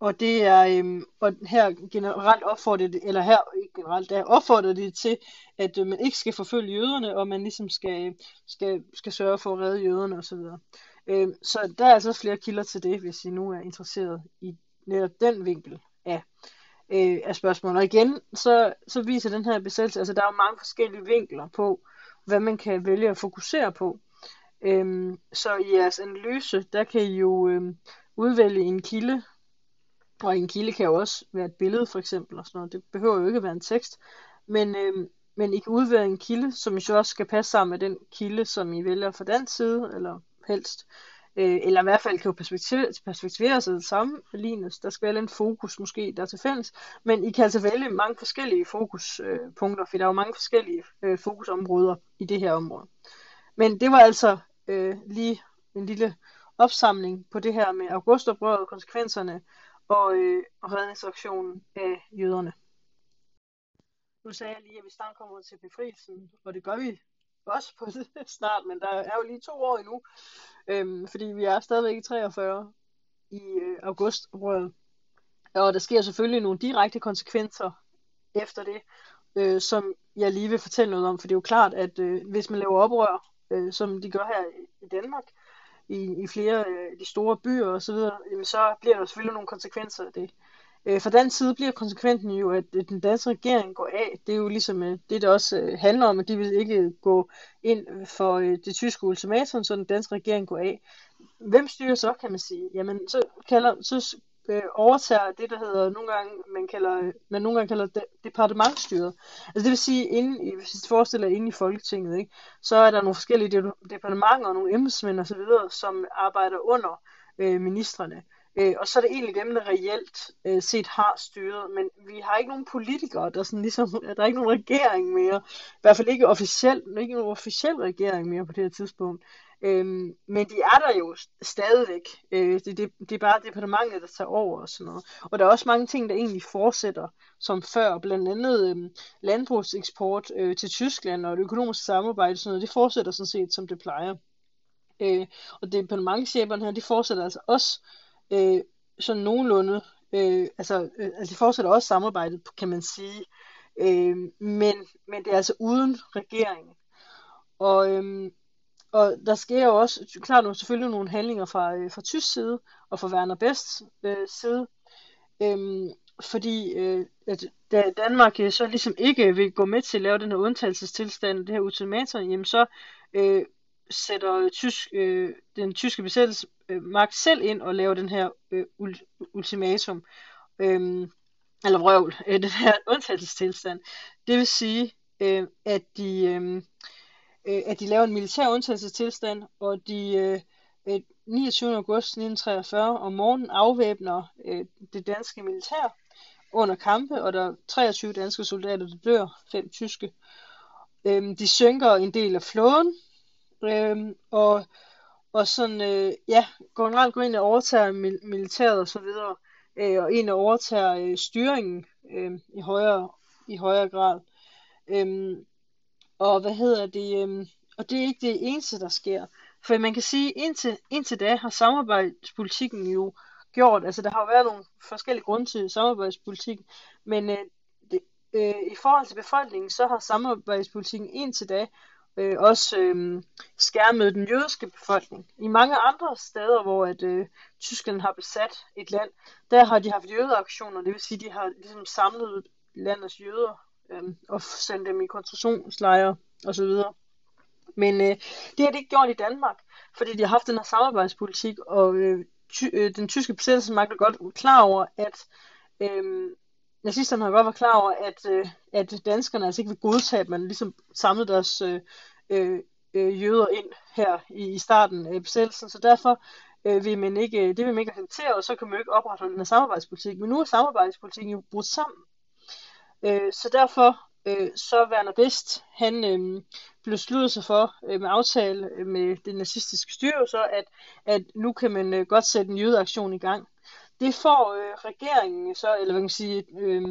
og det er, øhm, og her generelt opfordrer det, eller her ikke generelt, der opfordrer det til, at øh, man ikke skal forfølge jøderne, og man ligesom skal, skal, skal sørge for at redde jøderne osv. Øhm, så der er altså flere kilder til det, hvis I nu er interesseret i netop den vinkel af, øh, af spørgsmålet. Og igen, så, så viser den her besættelse, altså der er jo mange forskellige vinkler på, hvad man kan vælge at fokusere på. Øhm, så i jeres analyse, der kan I jo øhm, udvælge en kilde, og en kilde kan jo også være et billede for eksempel, og sådan noget. det behøver jo ikke at være en tekst, men, øhm, men I kan udvælge en kilde, som I så også skal passe sammen med den kilde, som I vælger fra den side, eller helst. Øh, Øh, eller i hvert fald kan jo perspektivere, perspektivere sig som lignes. Der skal være en fokus måske, der er til fælles. Men I kan altså vælge mange forskellige fokuspunkter, øh, for der er jo mange forskellige øh, fokusområder i det her område. Men det var altså øh, lige en lille opsamling på det her med augustoprøret, konsekvenserne og, øh, og redningsaktionen af jøderne. Nu sagde jeg lige, at vi snart kommer til befrielsen, og det gør vi også på det *laughs* snart, men der er jo lige to år endnu, øhm, fordi vi er stadigvæk i 43 i øh, august. Og der sker selvfølgelig nogle direkte konsekvenser efter det, øh, som jeg lige vil fortælle noget om, for det er jo klart, at øh, hvis man laver oprør, øh, som de gør her i Danmark, i, i flere øh, af de store byer osv., så, videre, jamen, så bliver der selvfølgelig nogle konsekvenser af det. Øh, fra den side bliver konsekvensen jo, at den danske regering går af. Det er jo ligesom øh, det, der også øh, handler om, at de vil ikke gå ind for øh, det tyske ultimatum, så den danske regering går af. Hvem styrer så, kan man sige? Jamen, så, kalder, så øh, overtager det, der hedder nogle gange, man kalder, man nogle gange kalder de, departementstyret. Altså det vil sige, inden, i, hvis I forestiller inde i Folketinget, ikke, så er der nogle forskellige departementer og nogle embedsmænd osv., som arbejder under øh, ministerne. Øh, og så er det egentlig dem, der reelt øh, set har styret. Men vi har ikke nogen politikere, der sådan ligesom, *laughs* der er ikke nogen regering mere. I hvert fald ikke officielt, ikke nogen officiel regering mere på det her tidspunkt. Øhm, men de er der jo stadigvæk. Øh, det, det, det er bare departementet, der tager over og sådan noget. Og der er også mange ting, der egentlig fortsætter som før. Blandt andet øhm, landbrugseksport øh, til Tyskland og det økonomiske samarbejde. Sådan noget, det fortsætter sådan set, som det plejer. Øh, og departementcheferne her, de fortsætter altså også øh, sådan nogenlunde, øh, altså, øh, altså de fortsætter også samarbejdet, kan man sige, øh, men, men det er altså uden regeringen. Og, øh, og der sker jo også, klart nu selvfølgelig nogle handlinger fra, øh, fra tysk side, og fra Werner Best øh, side, øh, fordi øh, at da Danmark øh, så ligesom ikke vil gå med til at lave den her undtagelsestilstand, det her ultimatum, jamen så øh, sætter tysk, øh, den tyske besættelsesmagt øh, selv ind og laver den her øh, ultimatum, øh, eller vrøvl, *laughs* øh, den her undtagelsestilstand. Det vil sige, øh, at, de, øh, øh at de laver en militær undtagelsestilstand, og de øh, øh 29. august 1943 om morgenen afvæbner øh, det danske militær under kampe, og der er 23 danske soldater, der dør, fem tyske. Øhm, de synker en del af flåden, Øhm, og, og sådan, øh, ja, generelt går ind og overtager mil- militæret og så videre, øh, og ind og overtager øh, styringen øh, i, højere, i højere grad. Øhm, og hvad hedder det, øh, og det er ikke det eneste, der sker. For man kan sige, indtil, indtil da har samarbejdspolitikken jo gjort, altså der har jo været nogle forskellige grunde til samarbejdspolitikken, men øh, det, øh, i forhold til befolkningen, så har samarbejdspolitikken indtil da øh, også øh, skærmet den jødiske befolkning. I mange andre steder, hvor at, øh, Tyskland har besat et land, der har de haft jødeaktioner, det vil sige, de har ligesom samlet landets jøder øh, og sendt dem i koncentrationslejre osv. Men øh, det har de ikke gjort i Danmark, fordi de har haft den her samarbejdspolitik, og øh, ty, øh, den tyske besættelsesmagt er godt klar over, at øh, nazisterne har godt været klar over, at, øh, at danskerne altså ikke vil godtage, at man ligesom samlede deres øh, øh, øh jøder ind her i, i starten af besættelsen, så derfor øh, vil man ikke, øh, det vil man ikke acceptere, og så kan man jo ikke opretholde den her samarbejdspolitik. Men nu er samarbejdspolitikken jo brudt sammen. Øh, så derfor øh, så Werner Best, han øh, besluttede sig for øh, med aftale med det nazistiske styre, så at, at nu kan man øh, godt sætte en jødeaktion i gang. Det får øh, regeringen så, eller hvad kan man sige, øh,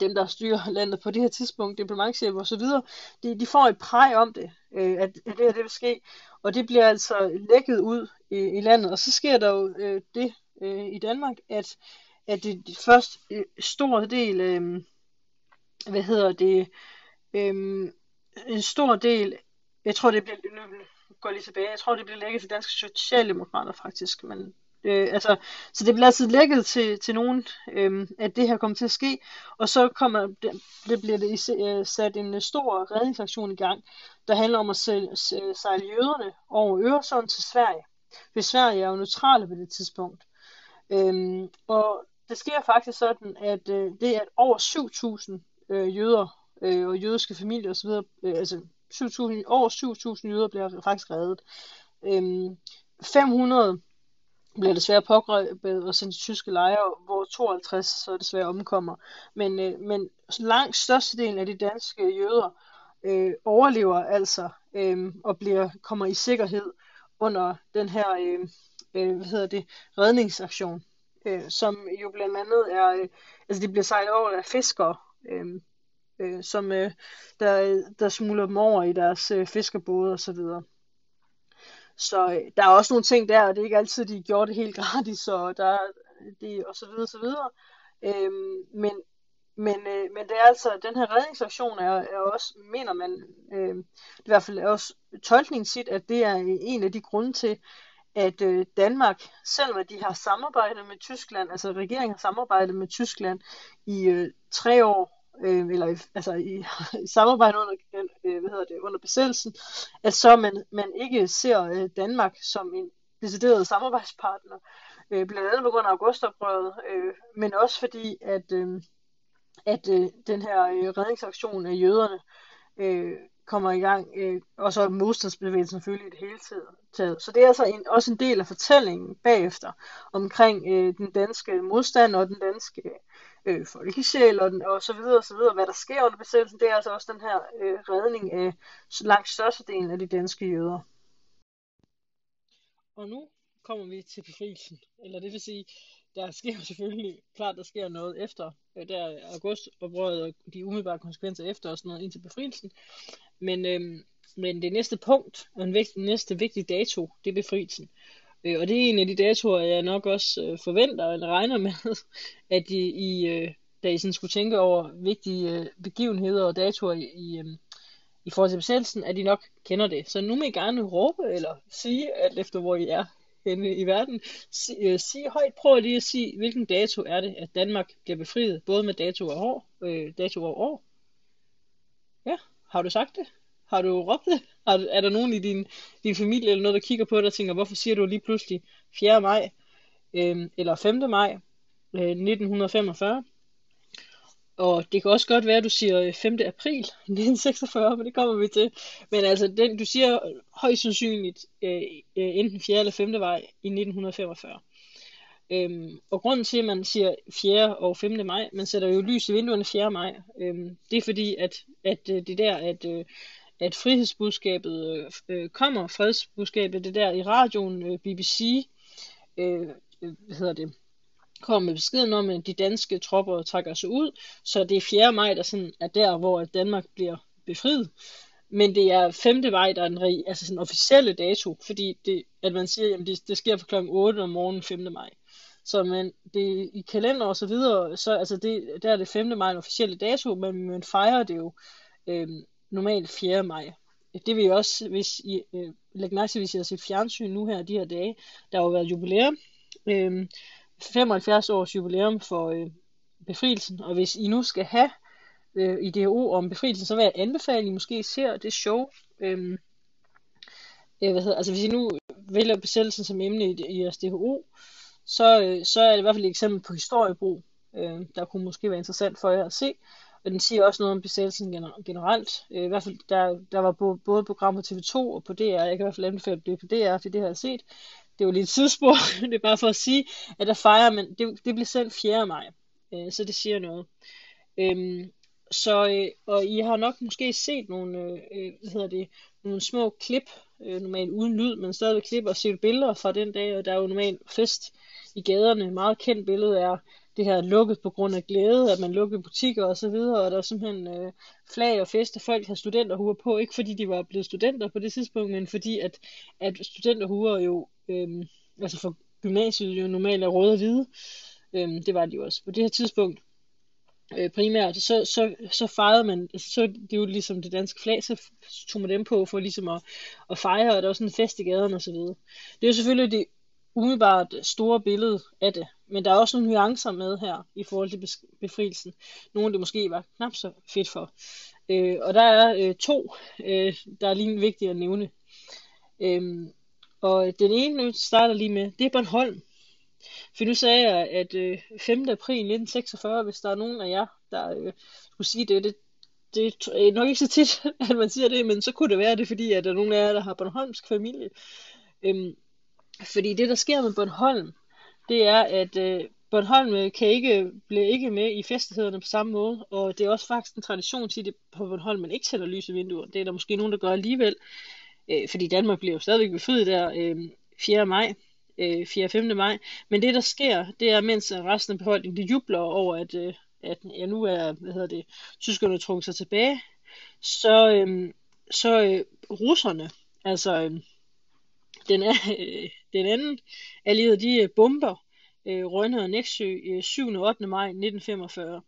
dem der styrer landet på det her tidspunkt, diplomatchefer og så videre, de, de får et præg om det, øh, at, at det her det vil ske, og det bliver altså lækket ud i, i landet, og så sker der jo øh, det øh, i Danmark, at at det, det første øh, stor del, øh, hvad hedder det, øh, en stor del, jeg tror det bliver, nu går lige tilbage, jeg tror det bliver lækket til danske socialdemokrater faktisk, men Øh, altså, så det bliver altid lækket til, til nogen, øh, at det her kommer til at ske, og så kommer det, det bliver det øh, sat en øh, stor redningsaktion i gang, der handler om at øh, sejle jøderne over Øresund til Sverige. hvis Sverige er jo neutrale på det tidspunkt. Øh, og det sker faktisk sådan, at øh, det er at over 7.000 øh, jøder øh, og jødiske familier osv., øh, altså 7.000, over 7.000 jøder bliver faktisk reddet. Øh, 500 bliver desværre pågrebet og sendt til tyske lejre, hvor 52 så desværre omkommer. Men, øh, men langt størstedelen af de danske jøder øh, overlever altså øh, og bliver kommer i sikkerhed under den her øh, øh, hvad hedder det, redningsaktion, øh, som jo blandt andet er, øh, altså de bliver sejlet over af fiskere, øh, øh, som øh, der, der smuler dem over i deres øh, fiskerbåde og så øh, der er også nogle ting der, og det er ikke altid, de gjorde det helt *laughs* gratis, og, der, det, og så videre, så videre. Øhm, men, men, øh, men det er altså, den her redningsaktion er, er også, mener man, øh, i hvert fald er også tolkningen sit, at det er en af de grunde til, at øh, Danmark, selvom de har samarbejdet med Tyskland, altså regeringen har samarbejdet med Tyskland i øh, tre år, øh, eller altså i, *laughs* i samarbejde under, øh, hvad hedder det, under besættelsen, at så man, man ikke ser øh, Danmark som en decideret samarbejdspartner, øh, blandt andet på grund af augustoprøret, øh, men også fordi, at, øh, at øh, den her øh, redningsaktion af jøderne øh, kommer i gang, øh, og så modstandsbevægelsen selvfølgelig i det hele taget. Så det er altså en, også en del af fortællingen bagefter omkring øh, den danske modstand og den danske øh, Øh, folkesjæl og, og så videre og så videre. Hvad der sker under besættelsen, det er altså også den her øh, redning af langt størstedelen af de danske jøder. Og nu kommer vi til befrielsen. Eller det vil sige, der sker *laughs* selvfølgelig klart, der sker noget efter, øh, der augustoprøret og de umiddelbare konsekvenser efter og sådan noget indtil befrielsen. Men, øh, men det næste punkt, og den næste vigtige dato, det er befrielsen. Øh, og det er en af de datoer, jeg nok også øh, forventer eller regner med, *laughs* at I, I øh, da I sådan skulle tænke over vigtige øh, begivenheder og datoer i, i, øh, i forhold til besættelsen, at I nok kender det. Så nu må I gerne råbe eller sige, alt efter hvor I er henne i verden, sige, øh, sig højt, prøv lige at sige, hvilken dato er det, at Danmark bliver befriet, både med dato og år, øh, dato og år. Ja, har du sagt det? Har du råbt det? Har, er der nogen i din, din familie eller noget, der kigger på dig og tænker, hvorfor siger du lige pludselig 4. Øhm, maj øh, eller 5. maj øh, 1945? Og det kan også godt være, at du siger øh, 5. April *laughs* 1946, men det kommer vi til. Men altså, den, du siger højst sandsynligt øh, øh enten 4. eller 5. maj i 1945. Øhm, og grunden til, at man siger 4. og 5. maj, man sætter jo lys i vinduerne 4. maj, øhm, det er fordi, at, at øh, det der, at øh, at frihedsbudskabet øh, øh, kommer, fredsbudskabet, det der i radioen, øh, BBC, øh, øh, hvad hedder det, kommer med beskeden om, at de danske tropper trækker sig ud, så det er 4. maj, der sådan er der, hvor Danmark bliver befriet. Men det er 5. maj, der er en altså sådan officielle dato, fordi det, at man siger, at det, det sker fra kl. 8 om morgenen 5. maj. Så man, det, i kalender og så videre, så altså det, der er det 5. maj en officielle dato, men man fejrer det jo øhm, normalt 4. maj. Det vil jeg også, hvis I øh, lægger mærke til, hvis I har set fjernsyn nu her de her dage, der har jo været jubilæum, øh, 75 års jubilæum for øh, befrielsen, og hvis I nu skal have øh, i DHO om befrielsen, så vil jeg anbefale, at I måske ser det show. Øh, øh, hvad hedder, altså hvis I nu vælger besættelsen som emne i, i jeres DHO, så, øh, så er det i hvert fald et eksempel på historiebrug, øh, der kunne måske være interessant for jer at se. Og den siger også noget om besættelsen generelt. Øh, I hvert fald, der, der var både program på TV2 og på DR. Jeg kan i hvert fald anbefale det på DR, for det har jeg set. Det er jo lidt tidsspor. *laughs* det er bare for at sige, at der fejrer man, det, det bliver sendt 4. maj. Øh, så det siger noget. Øhm, så, øh, og I har nok måske set nogle, øh, øh hvad hedder det, nogle små klip, øh, normalt uden lyd, men stadig klip og set billeder fra den dag, og der er jo normalt fest i gaderne. Meget kendt billede er det her lukket på grund af glæde, at man lukkede butikker og så videre, og der er simpelthen øh, flag og fester, folk har studenterhuer på, ikke fordi de var blevet studenter på det tidspunkt, men fordi at, at studenterhuer jo, øh, altså for gymnasiet jo normalt er røde og hvide, Øhm, det var de jo også. På det her tidspunkt, øh, primært, så, så, så fejrede man, altså, så det er jo ligesom det danske flag, så tog man dem på for ligesom at, at fejre, og der var sådan en fest i gaden og så videre. Det er jo selvfølgelig det umiddelbart store billede af det, men der er også nogle nuancer med her i forhold til befrielsen. Nogle det måske var knap så fedt for. Øh, og der er øh, to, øh, der er lige vigtigt at nævne. Øh, og den ene, nu starter lige med, det er Bornholm. For nu sagde jeg, at øh, 5. april 1946, hvis der er nogen af jer, der øh, skulle sige det, det, det er øh, nok ikke så tit, *laughs* at man siger det, men så kunne det være det, fordi at der er nogen af jer, der har Bornholmsk familie. Øhm, fordi det, der sker med Bornholm, det er, at øh, Bornholm øh, kan ikke, bliver ikke med i festlighederne på samme måde, og det er også faktisk en tradition til det på Bornholm, man ikke tænder lyse vinduer. Det er der måske nogen, der gør alligevel, øh, fordi Danmark bliver jo stadigvæk befriet der øh, 4. maj, øh, 4. og 5. maj. Men det, der sker, det er, mens resten af befolkningen de jubler over, at, øh, at ja, nu er hvad hedder det, tyskerne trukket sig tilbage, så, øh, så øh, russerne, altså øh, den, er, øh, den anden allierede, de øh, bomber øh, Rønne øh, og Næksø øh, 7. og 8. maj 1945.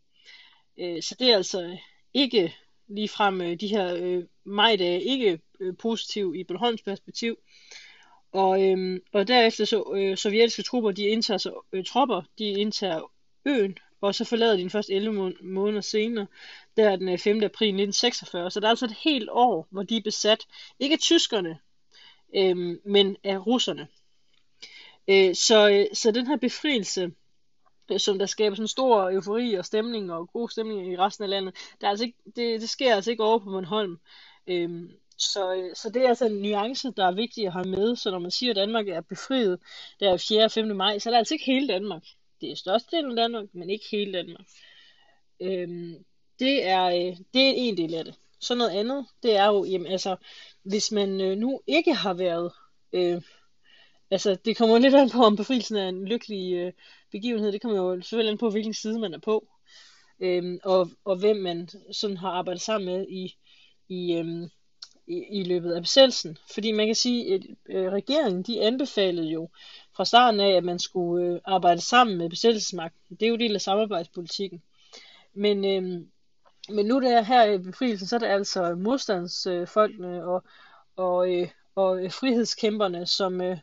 Øh, så det er altså ikke ligefrem øh, de her øh, majdage ikke øh, positiv i Bornholms perspektiv. Og, øh, og derefter så øh, sovjetiske trupper, de indtager så, øh, tropper, de indtager øen, og så forlader de den først 11 må- måneder senere, der er den øh, 5. April 1946. Så der er altså et helt år, hvor de er besat, ikke tyskerne, øh, men af russerne. Øh, så, øh, så den her befrielse, øh, som der skaber sådan stor eufori og stemning og god stemning i resten af landet, der er altså ikke, det, det sker altså ikke over på Bornholm. Øhm, så, øh, så det er altså en nuance, der er vigtig at have med. Så når man siger, at Danmark er befriet der 4. og 5. maj, så er det altså ikke hele Danmark. Det er størstedelen af Danmark, men ikke hele Danmark. Øhm, det, er, det er en del af det. Så noget andet, det er jo, jamen, altså, hvis man nu ikke har været øh, altså, det kommer lidt an på, om befrielsen er en lykkelig øh, begivenhed. Det kommer jo selvfølgelig an på, hvilken side man er på. Øhm, og, og hvem man sådan har arbejdet sammen med i, i, øhm, i, i løbet af besættelsen. Fordi man kan sige, at øh, regeringen de anbefalede jo fra starten af, at man skulle øh, arbejde sammen med besættelsesmagten. Det er jo del af samarbejdspolitikken. Men, øh, men nu der her i befrielsen, så er det altså modstandsfolkene og, og, øh, og øh, frihedskæmperne, som, øh,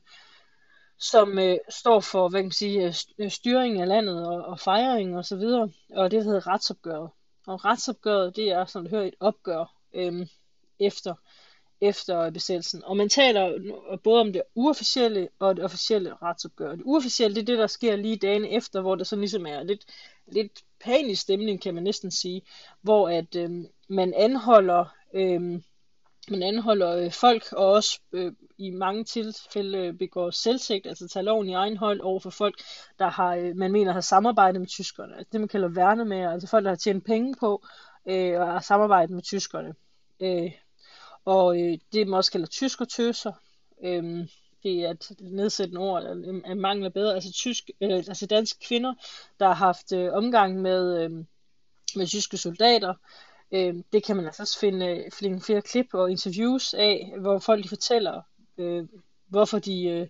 som øh, står for hvad kan man sige, øh, øh, styring af landet og, og fejring og så videre, og det hedder retsopgøret. Og retsopgøret, det er, som du hører, et opgør øh, efter, efter besættelsen. Og man taler både om det uofficielle og det officielle retsopgør. Det uofficielle, det er det, der sker lige dagen efter, hvor der så ligesom er lidt, lidt panisk stemning, kan man næsten sige, hvor at øh, man anholder øh, man anholder øh, folk, og også øh, i mange tilfælde øh, begår selvsigt, altså tager loven i egen hold over for folk, der har, øh, man mener har samarbejdet med tyskerne. Altså det man kalder værnemager, altså folk, der har tjent penge på øh, og har samarbejdet med tyskerne. Øh, og øh, det man også kalder tyskertøser. Øh, det er et nedsættende ord, at mangler bedre, altså, tysk, øh, altså danske kvinder, der har haft øh, omgang med, øh, med tyske soldater, Øh, det kan man altså også finde, øh, finde flere klip og interviews af, hvor folk de fortæller, øh, hvorfor de, øh,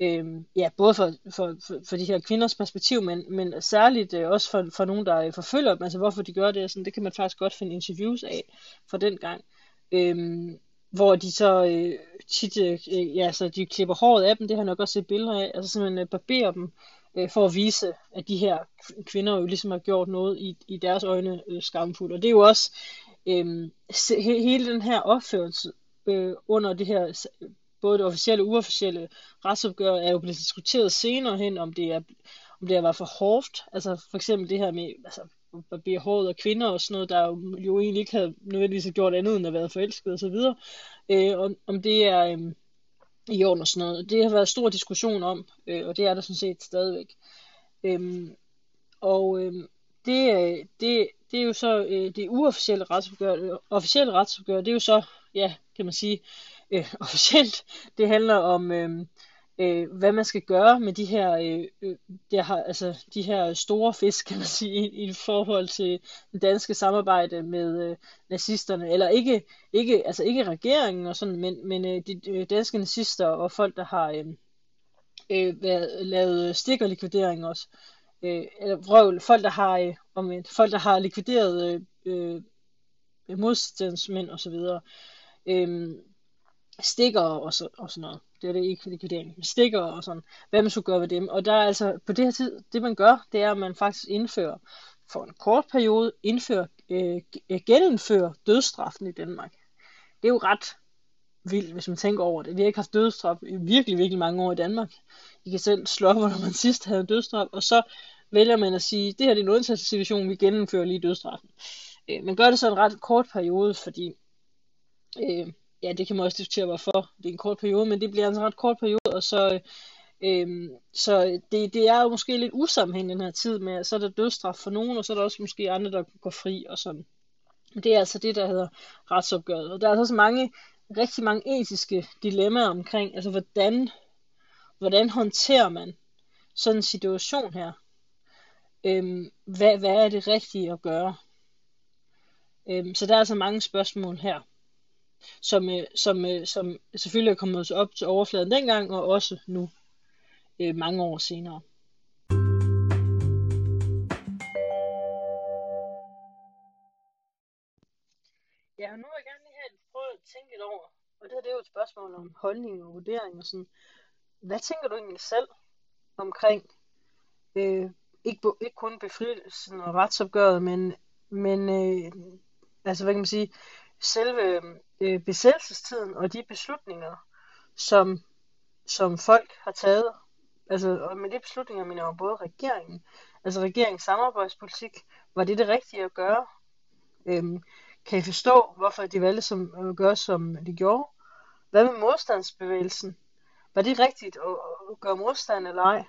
øh, ja, både for, for, for, for de her kvinders perspektiv, men, men særligt øh, også for, for nogen, der øh, forfølger dem, altså hvorfor de gør det, sådan, det kan man faktisk godt finde interviews af for den gang. Øh, hvor de så øh, tit, øh, ja, så de klipper håret af dem, det har jeg nok også set billeder af, altså simpelthen øh, barberer dem, øh, for at vise, at de her kvinder jo ligesom har gjort noget i, i deres øjne øh, skamfuldt. Og det er jo også øh, he, hele den her opførelse øh, under det her, både det officielle og uofficielle retsopgør, er jo blevet diskuteret senere hen, om det er om det har været for hårdt. Altså for eksempel det her med, altså barbere håret af kvinder og sådan noget, der jo, jo egentlig ikke havde nødvendigvis gjort andet end at være forelsket og så videre. Øh, om, om det er, øh, i orden og sådan noget. Det har været stor diskussion om, øh, og det er der sådan set stadigvæk. Øhm, og øhm, det, øh, det, det er jo så øh, det uofficielle retsopgør. Det officielle retsopgør, det er jo så, ja, kan man sige, øh, *laughs* officielt. Det handler om, øh, øh, hvad man skal gøre med de her, øh, øh der har, altså, de her store fisk, kan man sige, i, i forhold til det danske samarbejde med øh, nazisterne, eller ikke, ikke, altså ikke regeringen og sådan, men, men øh, de øh, danske nazister og folk, der har øh, øh, været, lavet stikkerlikvidering også, øh, eller vrøvl, folk der har, øh, om et, folk der har likvideret øh, øh, modstandsmænd og så videre, øh, stikker og, så, og sådan noget. Det er det ikke likvidering, men stikker og sådan. Hvad man skulle gøre ved dem. Og der er altså, på det her tid, det man gør, det er, at man faktisk indfører, for en kort periode, indfører, øh, øh genindfører dødsstraffen i Danmark. Det er jo ret vildt, hvis man tænker over det. Vi har ikke haft dødsstraf i virkelig, virkelig mange år i Danmark. I kan selv slå op, når man sidst havde dødsstraf, og så vælger man at sige, det her det er en undtagelsessituation, vi gennemfører lige dødsstraffen. Øh, man gør det så en ret kort periode, fordi øh, ja, det kan man også diskutere, hvorfor det er en kort periode, men det bliver en ret kort periode, og så, øh, så det, det er jo måske lidt usammenhængende den her tid med, så er der dødstraf for nogen, og så er der også måske andre, der går fri og sådan. Det er altså det, der hedder retsopgøret. Og der er altså så mange, rigtig mange etiske dilemmaer omkring, altså hvordan, hvordan håndterer man sådan en situation her? Øhm, hvad, hvad er det rigtige at gøre? Øhm, så der er altså mange spørgsmål her som, øh, som, øh, som selvfølgelig er kommet op til overfladen dengang, og også nu, øh, mange år senere. Ja, og nu vil jeg gerne lige have prøve at tænke lidt over, og det her det er jo et spørgsmål om holdning og vurdering og sådan. Hvad tænker du egentlig selv omkring, øh, ikke, ikke kun befrielsen og retsopgøret, men, men øh, altså hvad kan man sige, selve øh, besættelsestiden og de beslutninger, som, som folk har taget, altså og med de beslutninger mener jeg både regeringen, altså regeringens samarbejdspolitik, var det det rigtige at gøre? Øhm, kan I forstå, hvorfor de valgte som, at gøre, som de gjorde? Hvad med modstandsbevægelsen? Var det rigtigt at, at gøre modstand eller ej?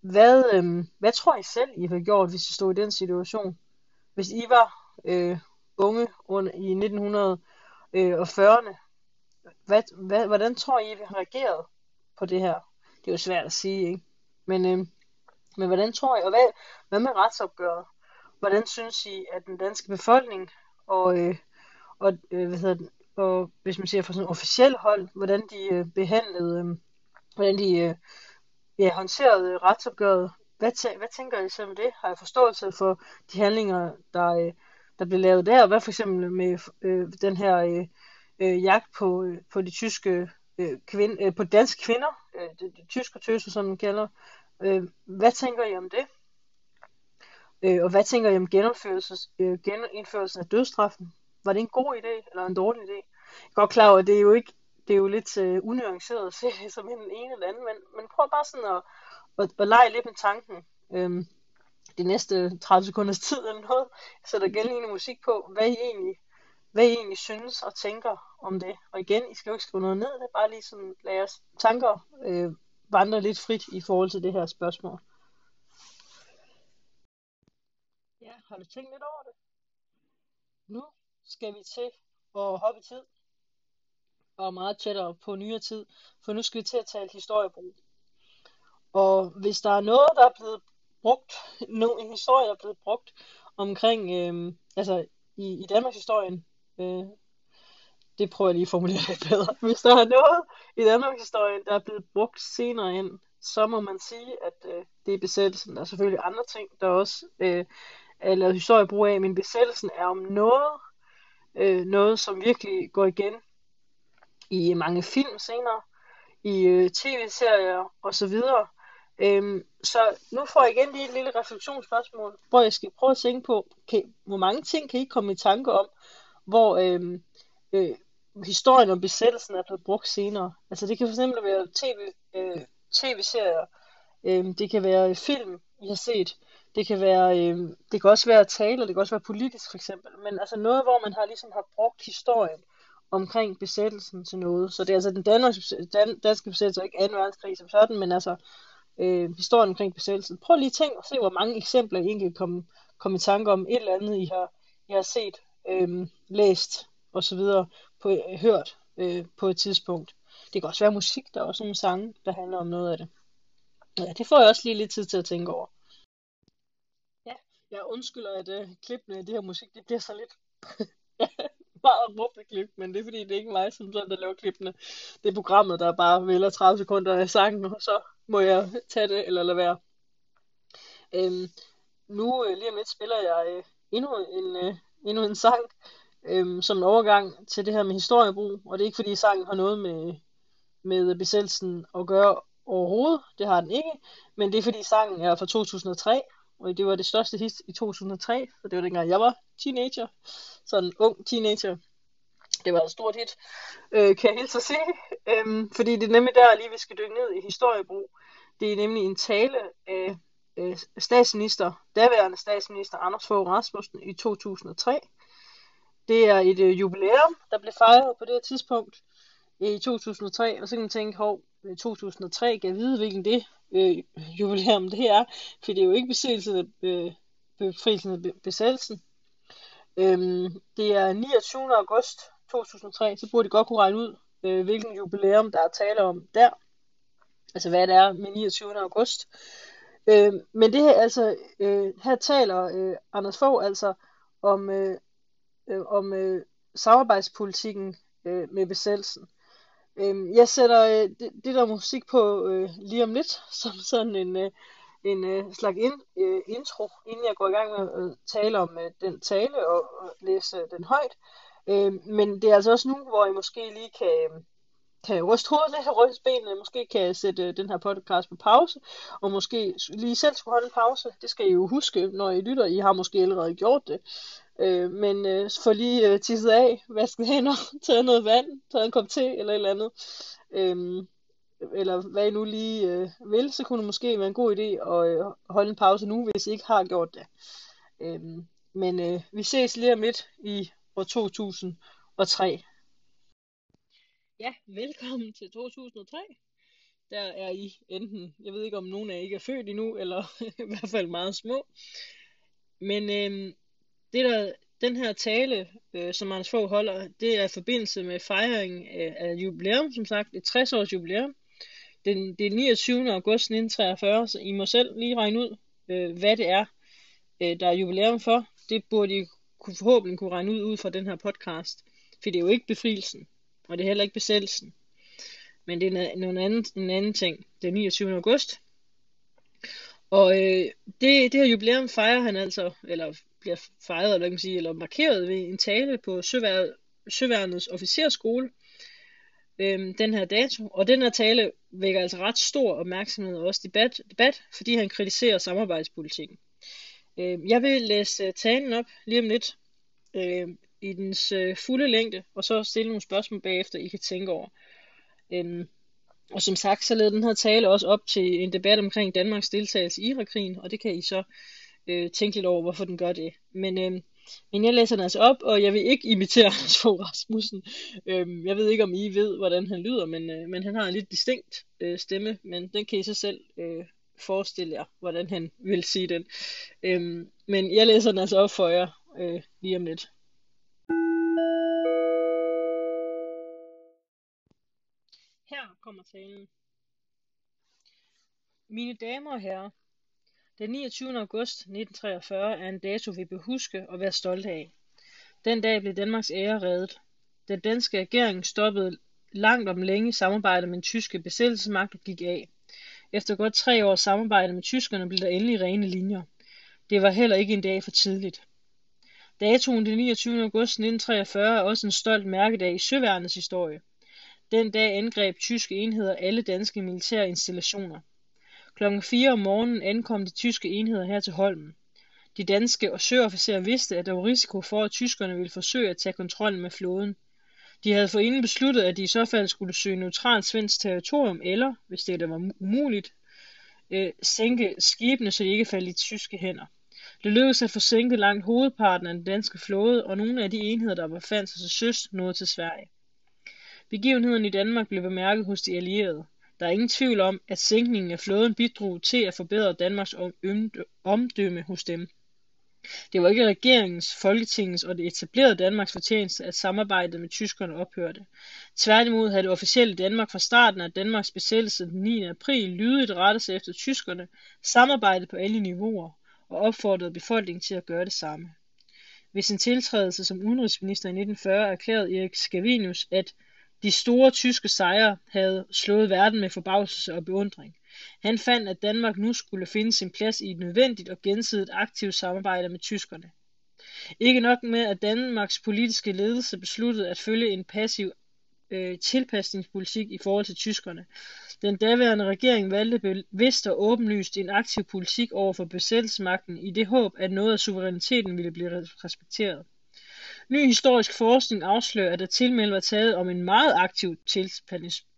Hvad, øhm, hvad tror I selv, I havde gjort, hvis I stod i den situation? Hvis I var øh, unge under, i 1900 Øh, hvad, hvad, hvordan tror I, vi har reageret på det her? Det er jo svært at sige, ikke? Men, øh, men hvordan tror I, og hvad, hvad med retsopgøret? Hvordan synes I, at den danske befolkning og, øh, og øh, hvad hedder den, og hvis man ser fra sådan et officiel hold, hvordan de øh, behandlede, øh, hvordan de øh, ja, håndterede retsopgøret. Hvad, tæ- hvad tænker I så om det? Har jeg forståelse for de handlinger, der, øh, der blev lavet der. Hvad for eksempel med øh, den her øh, øh, jagt på, øh, på de tyske øh, kvinde, øh, på danske kvinder, øh, de, de tyske tøser, som man kalder. Øh, hvad tænker I om det? Øh, og hvad tænker I om øh, genindførelsen af dødsstraffen? Var det en god idé eller en dårlig idé? Jeg er godt klar over, at det er jo ikke det er jo lidt øh, unuanceret at se det *laughs* som en ene eller anden, men, men prøv bare sådan at, at, at lege lidt med tanken. Øhm, de næste 30 sekunders tid eller noget, jeg sætter gældende musik på, hvad I egentlig, hvad I egentlig synes og tænker om det. Og igen, I skal jo ikke skrive noget ned, det er bare lige sådan, lad jeres tanker øh, vandre lidt frit i forhold til det her spørgsmål. Ja, har du tænkt lidt over det? Nu skal vi til at hoppe i tid, og meget tættere på nyere tid, for nu skal vi til at tale historiebrug. Og hvis der er noget, der er blevet brugt, *laughs* no, en historie, der er blevet brugt omkring, øh, altså i, i Danmarks historien, øh, det prøver jeg lige at formulere lidt bedre. *laughs* Hvis der er noget i Danmarks historien, der er blevet brugt senere ind, så må man sige, at øh, det er besættelsen. Der er selvfølgelig andre ting, der også øh, er lavet historiebrug af, men besættelsen er om noget, øh, noget som virkelig går igen i mange film senere, i øh, tv-serier osv. Øhm, så nu får jeg igen lige et lille refleksionsspørgsmål, hvor jeg skal prøve at tænke på, kan, hvor mange ting kan I komme i tanke om, hvor øhm, øh, historien om besættelsen er blevet brugt senere. Altså det kan fx være tv, øh, tv-serier, øh, det kan være film, I har set, det kan være, øh, det kan også være taler, det kan også være politisk for eksempel, men altså noget, hvor man har ligesom har brugt historien omkring besættelsen til noget. Så det er altså den danske, dan, danske besættelse, ikke 2. verdenskrig som sådan, men altså øh, historien omkring besættelsen. Prøv lige at tænke og se, hvor mange eksempler I egentlig kom, kom i tanke om et eller andet, I har, I har set, øh, læst osv., på, øh, hørt øh, på et tidspunkt. Det kan også være musik, der er også nogle sange, der handler om noget af det. Ja, det får jeg også lige lidt tid til at tænke over. Ja, jeg undskylder, at øh, klippene i det her musik, det bliver så lidt *laughs* meget råbte klip, men det er fordi, det er ikke mig, som sådan, der laver klippene. Det er programmet, der bare vælger 30 sekunder af sangen, og så må jeg tage det eller lade være. Øhm, nu øh, lige om lidt spiller jeg øh, endnu, en, øh, endnu en sang øhm, som en overgang til det her med historiebrug, og det er ikke fordi sangen har noget med, med besættelsen at gøre overhovedet, det har den ikke, men det er fordi sangen er fra 2003, og det var det største hit i 2003, så det var dengang jeg var teenager, sådan en ung teenager. Det var et stort hit, øh, kan jeg helt så sige, øhm, fordi det er nemlig der lige, vi skal dykke ned i historiebrug. Det er nemlig en tale af øh, statsminister, daværende statsminister Anders Fogh Rasmussen i 2003. Det er et øh, jubilæum, der blev fejret på det her tidspunkt i 2003, og så kan man tænke, hov, øh, 2003 kan jeg vide, hvilken det øh, jubilæum det er, for det er jo ikke befrielsen af, øh, befrielsen af besættelsen. Øhm, det er 29. august 2003, så burde de godt kunne regne ud, øh, hvilken jubilæum der er tale om der. Altså hvad det er med 29. august. Øh, men det her, altså, øh, her taler øh, Anders Fogh altså om, øh, øh, om øh, samarbejdspolitikken øh, med besættelsen. Øh, jeg sætter øh, det, det der musik på øh, lige om lidt, *laughs* som sådan en, øh, en øh, slags in, øh, intro, inden jeg går i gang med at tale om øh, den tale og, og læse øh, den højt. Øh, men det er altså også nu, hvor I måske lige kan, kan ryste hovedet lidt ryste benene, måske kan jeg sætte øh, den her podcast på pause, og måske lige selv skulle holde en pause. Det skal I jo huske, når I lytter. I har måske allerede gjort det. Øh, men øh, få lige øh, tisset af, vasket hænder, *laughs* taget noget vand, taget en kop te eller et eller andet. Øh, eller hvad I nu lige øh, vil, så kunne det måske være en god idé at øh, holde en pause nu, hvis I ikke har gjort det. Øh, men øh, vi ses lige om lidt i år 2003. Ja, velkommen til 2003. Der er I enten, jeg ved ikke om nogen af jer ikke er født endnu, eller *laughs* i hvert fald meget små. Men øh, det der, den her tale, øh, som Anders Fogh holder, det er i forbindelse med fejringen af, af jubilæum, som sagt, et 60-års jubilæum. Den, det er 29. august 1943, så I må selv lige regne ud, øh, hvad det er, øh, der er jubilæum for. Det burde I kunne, forhåbentlig kunne regne ud ud fra den her podcast. For det er jo ikke befrielsen, og det er heller ikke besættelsen. Men det er en anden, en anden ting. Det er 29. august. Og øh, det, det her jubilæum fejrer han altså, eller bliver fejret, eller, kan man sige, eller markeret ved en tale på Søvær, Søværnets officerskole øhm, den her dato. Og den her tale vækker altså ret stor opmærksomhed og også debat, debat fordi han kritiserer samarbejdspolitikken. Øhm, jeg vil læse øh, talen op lige om lidt øhm, i dens øh, fulde længde, og så stille nogle spørgsmål bagefter, I kan tænke over. Øhm, og som sagt, så leder den her tale også op til en debat omkring Danmarks deltagelse i Irakkrigen, og det kan I så øh, tænke lidt over, hvorfor den gør det. Men, øh, men jeg læser den altså op, og jeg vil ikke imitere *laughs* Anders Fogh Rasmussen. Øh, jeg ved ikke, om I ved, hvordan han lyder, men, øh, men han har en lidt distinkt øh, stemme, men den kan I så selv øh, forestille jer, hvordan han vil sige den. Øh, men jeg læser den altså op for jer øh, lige om lidt. Her kommer talen. Mine damer og herrer, den 29. august 1943 er en dato, vi bør huske og være stolte af. Den dag blev Danmarks ære reddet. Den danske regering stoppede langt om længe samarbejdet med den tyske besættelsesmagt og gik af. Efter godt tre års samarbejde med tyskerne blev der endelig rene linjer. Det var heller ikke en dag for tidligt. Datoen den 29. august 1943 er også en stolt mærkedag i søværnets historie. Den dag angreb tyske enheder alle danske militære installationer. Klokken 4 om morgenen ankom de tyske enheder her til Holmen. De danske og søofficerer vidste, at der var risiko for, at tyskerne ville forsøge at tage kontrollen med flåden. De havde forinden besluttet, at de i så fald skulle søge neutralt svensk territorium, eller, hvis det der var umuligt, øh, sænke skibene, så de ikke faldt i tyske hænder. Det lykkedes at få sænket langt hovedparten af den danske flåde, og nogle af de enheder, der var sig til søs, nåede til Sverige. Begivenheden i Danmark blev bemærket hos de allierede. Der er ingen tvivl om, at sænkningen af flåden bidrog til at forbedre Danmarks omdømme hos dem. Det var ikke regeringens, folketingets og det etablerede Danmarks fortjeneste, at samarbejdet med tyskerne ophørte. Tværtimod havde det officielle Danmark fra starten af Danmarks besættelse den 9. april lydigt rettet sig efter tyskerne, samarbejdet på alle niveauer og opfordrede befolkningen til at gøre det samme. Ved sin tiltrædelse som udenrigsminister i 1940 erklærede Erik Scavenius, at de store tyske sejre havde slået verden med forbavselse og beundring. Han fandt, at Danmark nu skulle finde sin plads i et nødvendigt og gensidigt aktivt samarbejde med tyskerne. Ikke nok med, at Danmarks politiske ledelse besluttede at følge en passiv øh, tilpasningspolitik i forhold til tyskerne. Den daværende regering valgte bevidst og åbenlyst en aktiv politik over for besættelsesmagten i det håb, at noget af suveræniteten ville blive respekteret. Ny historisk forskning afslører, at der tilmeldt var taget om en meget aktiv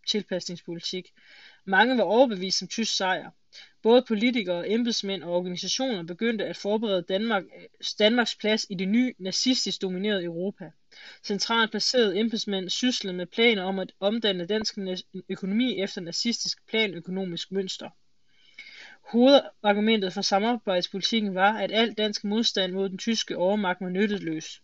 tilpasningspolitik. Mange var overbevist om tysk sejr. Både politikere, embedsmænd og organisationer begyndte at forberede Danmark, Danmarks plads i det nye nazistisk dominerede Europa. Centralt placerede embedsmænd syslede med planer om at omdanne dansk økonomi efter nazistisk planøkonomisk mønster. Hovedargumentet for samarbejdspolitikken var, at al dansk modstand mod den tyske overmagt var nytteløs.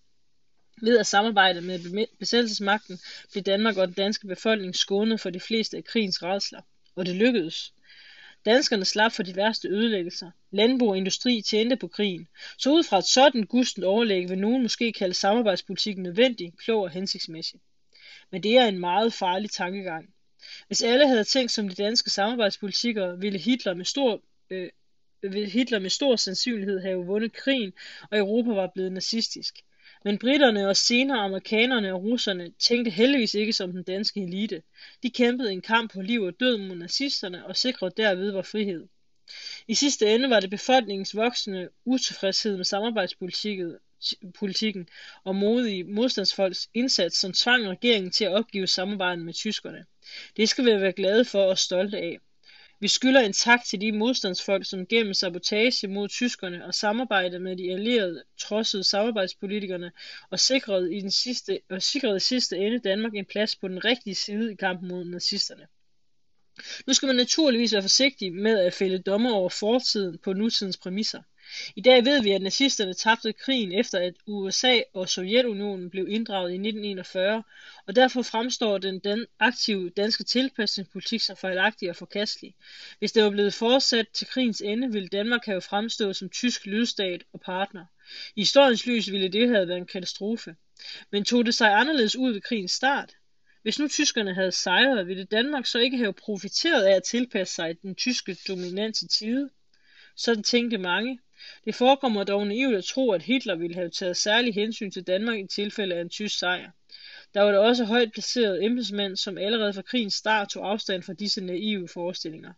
Ved at samarbejde med besættelsesmagten blev Danmark og den danske befolkning skånet for de fleste af krigens rædsler. Og det lykkedes. Danskerne slap for de værste ødelæggelser. Landbrug og industri tjente på krigen. Så ud fra et sådan gustent overlæg vil nogen måske kalde samarbejdspolitikken nødvendig, klog og hensigtsmæssig. Men det er en meget farlig tankegang. Hvis alle havde tænkt som de danske samarbejdspolitikere, ville Hitler med stor, øh, øh ville Hitler med stor sandsynlighed have vundet krigen, og Europa var blevet nazistisk. Men britterne og senere amerikanerne og russerne tænkte heldigvis ikke som den danske elite. De kæmpede en kamp på liv og død mod nazisterne og sikrede derved vor frihed. I sidste ende var det befolkningens voksende utilfredshed med samarbejdspolitikken og modige modstandsfolks indsats, som tvang regeringen til at opgive samarbejdet med tyskerne. Det skal vi være glade for og stolte af. Vi skylder en tak til de modstandsfolk, som gennem sabotage mod tyskerne og samarbejde med de allierede trodsede samarbejdspolitikerne og sikrede i, den sidste, og sikrede i sidste ende Danmark en plads på den rigtige side i kampen mod nazisterne. Nu skal man naturligvis være forsigtig med at fælde dommer over fortiden på nutidens præmisser. I dag ved vi, at nazisterne tabte krigen efter at USA og Sovjetunionen blev inddraget i 1941, og derfor fremstår den, den aktive danske tilpasningspolitik som fejlagtig og forkastelig. Hvis det var blevet fortsat til krigens ende, ville Danmark have fremstået som tysk lydstat og partner. I historiens lys ville det have været en katastrofe. Men tog det sig anderledes ud ved krigens start? Hvis nu tyskerne havde sejret, ville Danmark så ikke have profiteret af at tilpasse sig den tyske dominante tide? Sådan tænkte mange. Det forekommer dog naivt at tro, at Hitler ville have taget særlig hensyn til Danmark i tilfælde af en tysk sejr. Der var der også højt placerede embedsmænd, som allerede fra krigens start tog afstand fra disse naive forestillinger.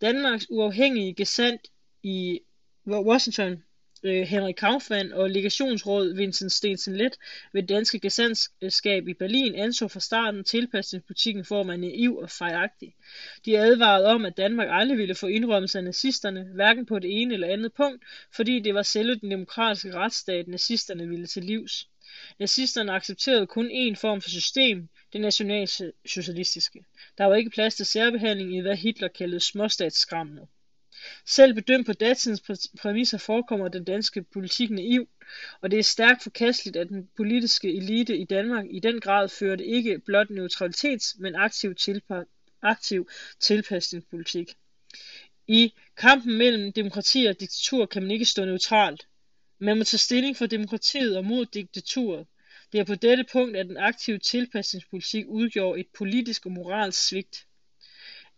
Danmarks uafhængige gesandt i Washington øh, Henrik Kaufmann og legationsråd Vincent Stensen Let ved danske gesandtskab i Berlin anså fra starten tilpasningspolitikken for at være naiv og fejlagtig. De advarede om, at Danmark aldrig ville få indrømmelse af nazisterne, hverken på det ene eller andet punkt, fordi det var selve den demokratiske retsstat, nazisterne ville til livs. Nazisterne accepterede kun én form for system, det nationalsocialistiske. Der var ikke plads til særbehandling i hvad Hitler kaldede småstatsskrammet. Selv bedømt på datidens præmisser forekommer den danske politik naiv, og det er stærkt forkasteligt, at den politiske elite i Danmark i den grad førte ikke blot neutralitets, men aktiv, tilpa- aktiv tilpasningspolitik. I kampen mellem demokrati og diktatur kan man ikke stå neutralt. Man må tage stilling for demokratiet og mod diktaturet. Det er på dette punkt, at den aktive tilpasningspolitik udgjorde et politisk og moralsk svigt.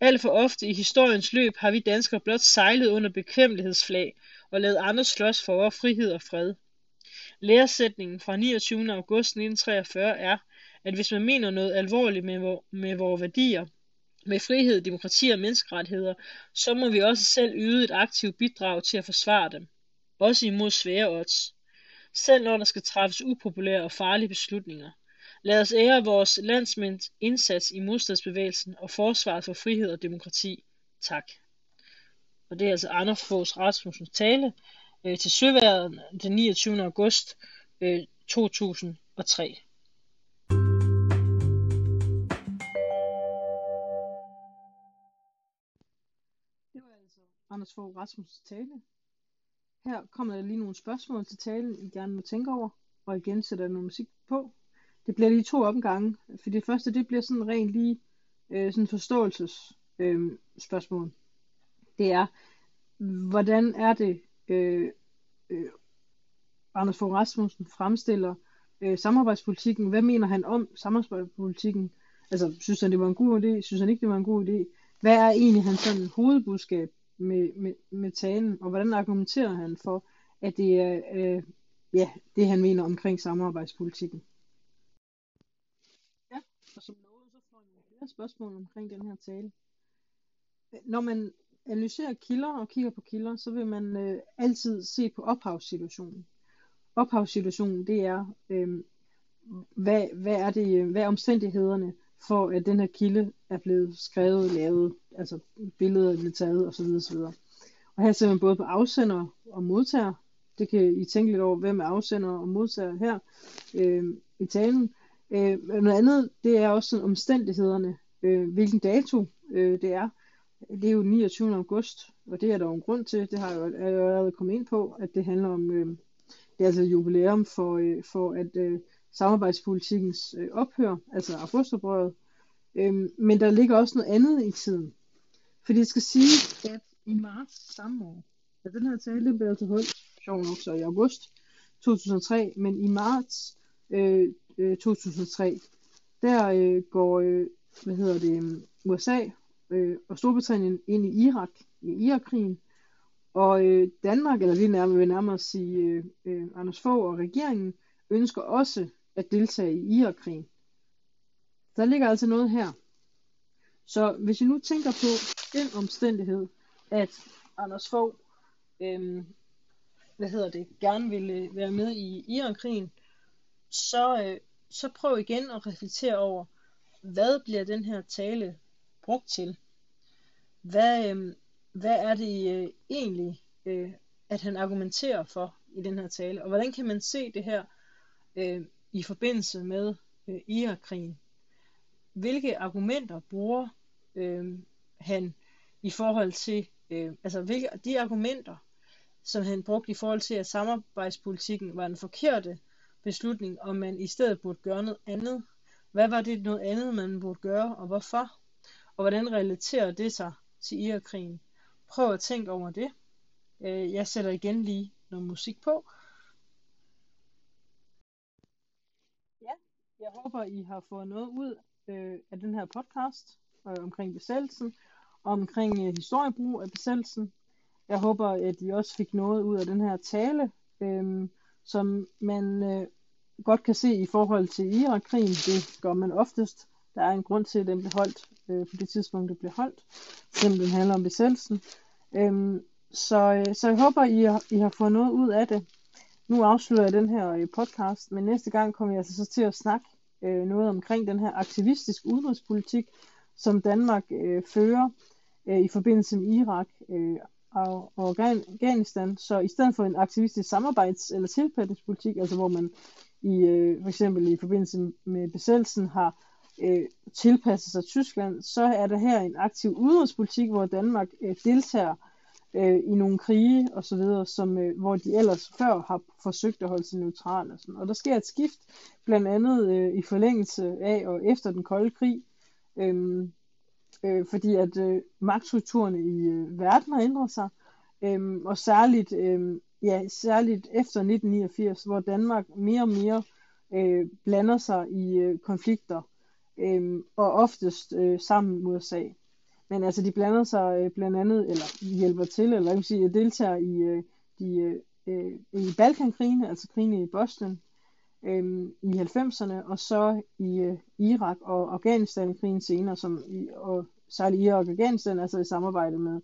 Alt for ofte i historiens løb har vi danskere blot sejlet under bekvemmelighedsflag og lavet andre slås for vores frihed og fred. Læresætningen fra 29. august 1943 er, at hvis man mener noget alvorligt med, vor, med vores værdier, med frihed, demokrati og menneskerettigheder, så må vi også selv yde et aktivt bidrag til at forsvare dem. Også imod svære odds. Selv når der skal træffes upopulære og farlige beslutninger. Lad os ære vores landsmænds indsats i modstandsbevægelsen og forsvaret for frihed og demokrati. Tak. Og det er altså Anders Fogs Rasmussens tale øh, til Søværet den 29. august øh, 2003. Det var altså Anders Fogh Rasmussens tale. Her kommer der lige nogle spørgsmål til talen, I gerne må tænke over, og igen sætter jeg noget musik på. Det bliver lige to omgange, for det første det bliver sådan rent lige øh, sådan forståelses øh, spørgsmål. Det er, hvordan er det, øh, øh, Anders Fogh Rasmussen fremstiller øh, samarbejdspolitikken? Hvad mener han om samarbejdspolitikken? Altså, synes han, det var en god idé? Synes han ikke, det var en god idé? hvad er egentlig hans sådan hovedbudskab med, med, med talen, og hvordan argumenterer han for, at det er øh, ja, det, han mener omkring samarbejdspolitikken. Og som lovet, så får jeg flere spørgsmål omkring den her tale. Øh, når man analyserer kilder og kigger på kilder, så vil man øh, altid se på ophavssituationen. Ophavssituationen, det er, øh, hvad, hvad er det, øh, hvad er omstændighederne for, at den her kilde er blevet skrevet, lavet, altså billeder er taget osv. osv. Og her ser man både på afsender og modtager. Det kan I tænke lidt over, hvem er afsender og modtager her øh, i talen. Øh, noget andet, det er også sådan omstændighederne, øh, hvilken dato øh, det er. Det er jo 29. august, og det er der jo en grund til. Det har jeg jo allerede kommet ind på, at det handler om, øh, det er altså jubilæum for, øh, for at øh, samarbejdspolitikkens øh, ophør, altså augustoprøret. Øh, men der ligger også noget andet i tiden. Fordi jeg skal sige, at i marts samme år, ja, den her tale blev altså holdt, sjov nok så i august 2003, men i marts øh, øh, 2003, der øh, går, øh, hvad hedder det, USA øh, og Storbritannien ind i Irak, i Irakkrigen, og øh, Danmark, eller vi nærmere, vil nærmere sige øh, øh, Anders Fogh og regeringen, ønsker også at deltage i Irakkrigen. Der ligger altså noget her. Så hvis I nu tænker på den omstændighed, at Anders Fogh, øh, hvad hedder det, gerne ville øh, være med i Irakkrigen, så, øh, så prøv igen at reflektere over, hvad bliver den her tale brugt til? Hvad, øh, hvad er det øh, egentlig, øh, at han argumenterer for i den her tale? Og hvordan kan man se det her øh, i forbindelse med øh, Irakkrigen? Hvilke argumenter bruger øh, han i forhold til, øh, altså hvilke, de argumenter, som han brugte i forhold til, at samarbejdspolitikken var den forkerte beslutning, om man i stedet burde gøre noget andet. Hvad var det noget andet, man burde gøre, og hvorfor? Og hvordan relaterer det sig til Irakkrigen? Prøv at tænke over det. Øh, jeg sætter igen lige noget musik på. Ja, jeg håber, I har fået noget ud øh, af den her podcast øh, omkring besættelsen, og omkring øh, historiebrug af besættelsen. Jeg håber, at I også fik noget ud af den her tale, øh, som man øh, godt kan se i forhold til Irakkrigen. Det gør man oftest. Der er en grund til, at den blev holdt øh, på det tidspunkt, det blev holdt, selvom den handler om besættelsen. Øhm, så, øh, så jeg håber, I har, I har fået noget ud af det. Nu afslutter jeg den her øh, podcast, men næste gang kommer jeg altså så til at snakke øh, noget omkring den her aktivistisk udenrigspolitik, som Danmark øh, fører øh, i forbindelse med Irak øh, og, og Afghanistan. Så i stedet for en aktivistisk samarbejds- eller tilpasningspolitik, altså hvor man i øh, for eksempel i forbindelse med besættelsen har øh, tilpasset sig Tyskland, så er der her en aktiv udenrigspolitik, hvor Danmark øh, deltager øh, i nogle krige og så videre, som, øh, hvor de ellers før har forsøgt at holde sig neutrale. Og, sådan. og der sker et skift, blandt andet øh, i forlængelse af og efter den kolde krig, øh, øh, fordi at øh, magtstrukturerne i øh, verden har ændret sig, øh, og særligt, øh, ja, særligt efter 1989, hvor Danmark mere og mere øh, blander sig i øh, konflikter, øh, og oftest øh, sammen med USA. Men altså, de blander sig øh, blandt andet, eller hjælper til, eller jeg vil sige, deltager i, øh, de, øh, øh i Balkankrigene, altså krigen i Bosnien øh, i 90'erne, og så i øh, Irak og Afghanistan-krigen senere, som i, og særligt Irak og Afghanistan, altså i samarbejde med,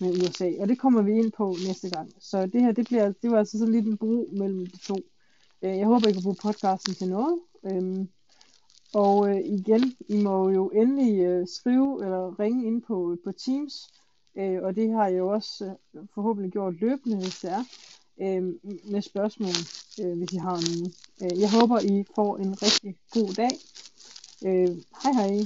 med USA. Og det kommer vi ind på næste gang. Så det her, det, bliver, det var altså sådan lidt en bro mellem de to. Øh, jeg håber, I kan bruge podcasten til noget. Øh, og øh, igen, I må jo endelig øh, skrive eller ringe ind på, øh, på Teams, øh, og det har jeg jo også øh, forhåbentlig gjort løbende, hvis det er, øh, med spørgsmål, øh, hvis I har nogen. Øh, jeg håber, I får en rigtig god dag. Øh, hej hej.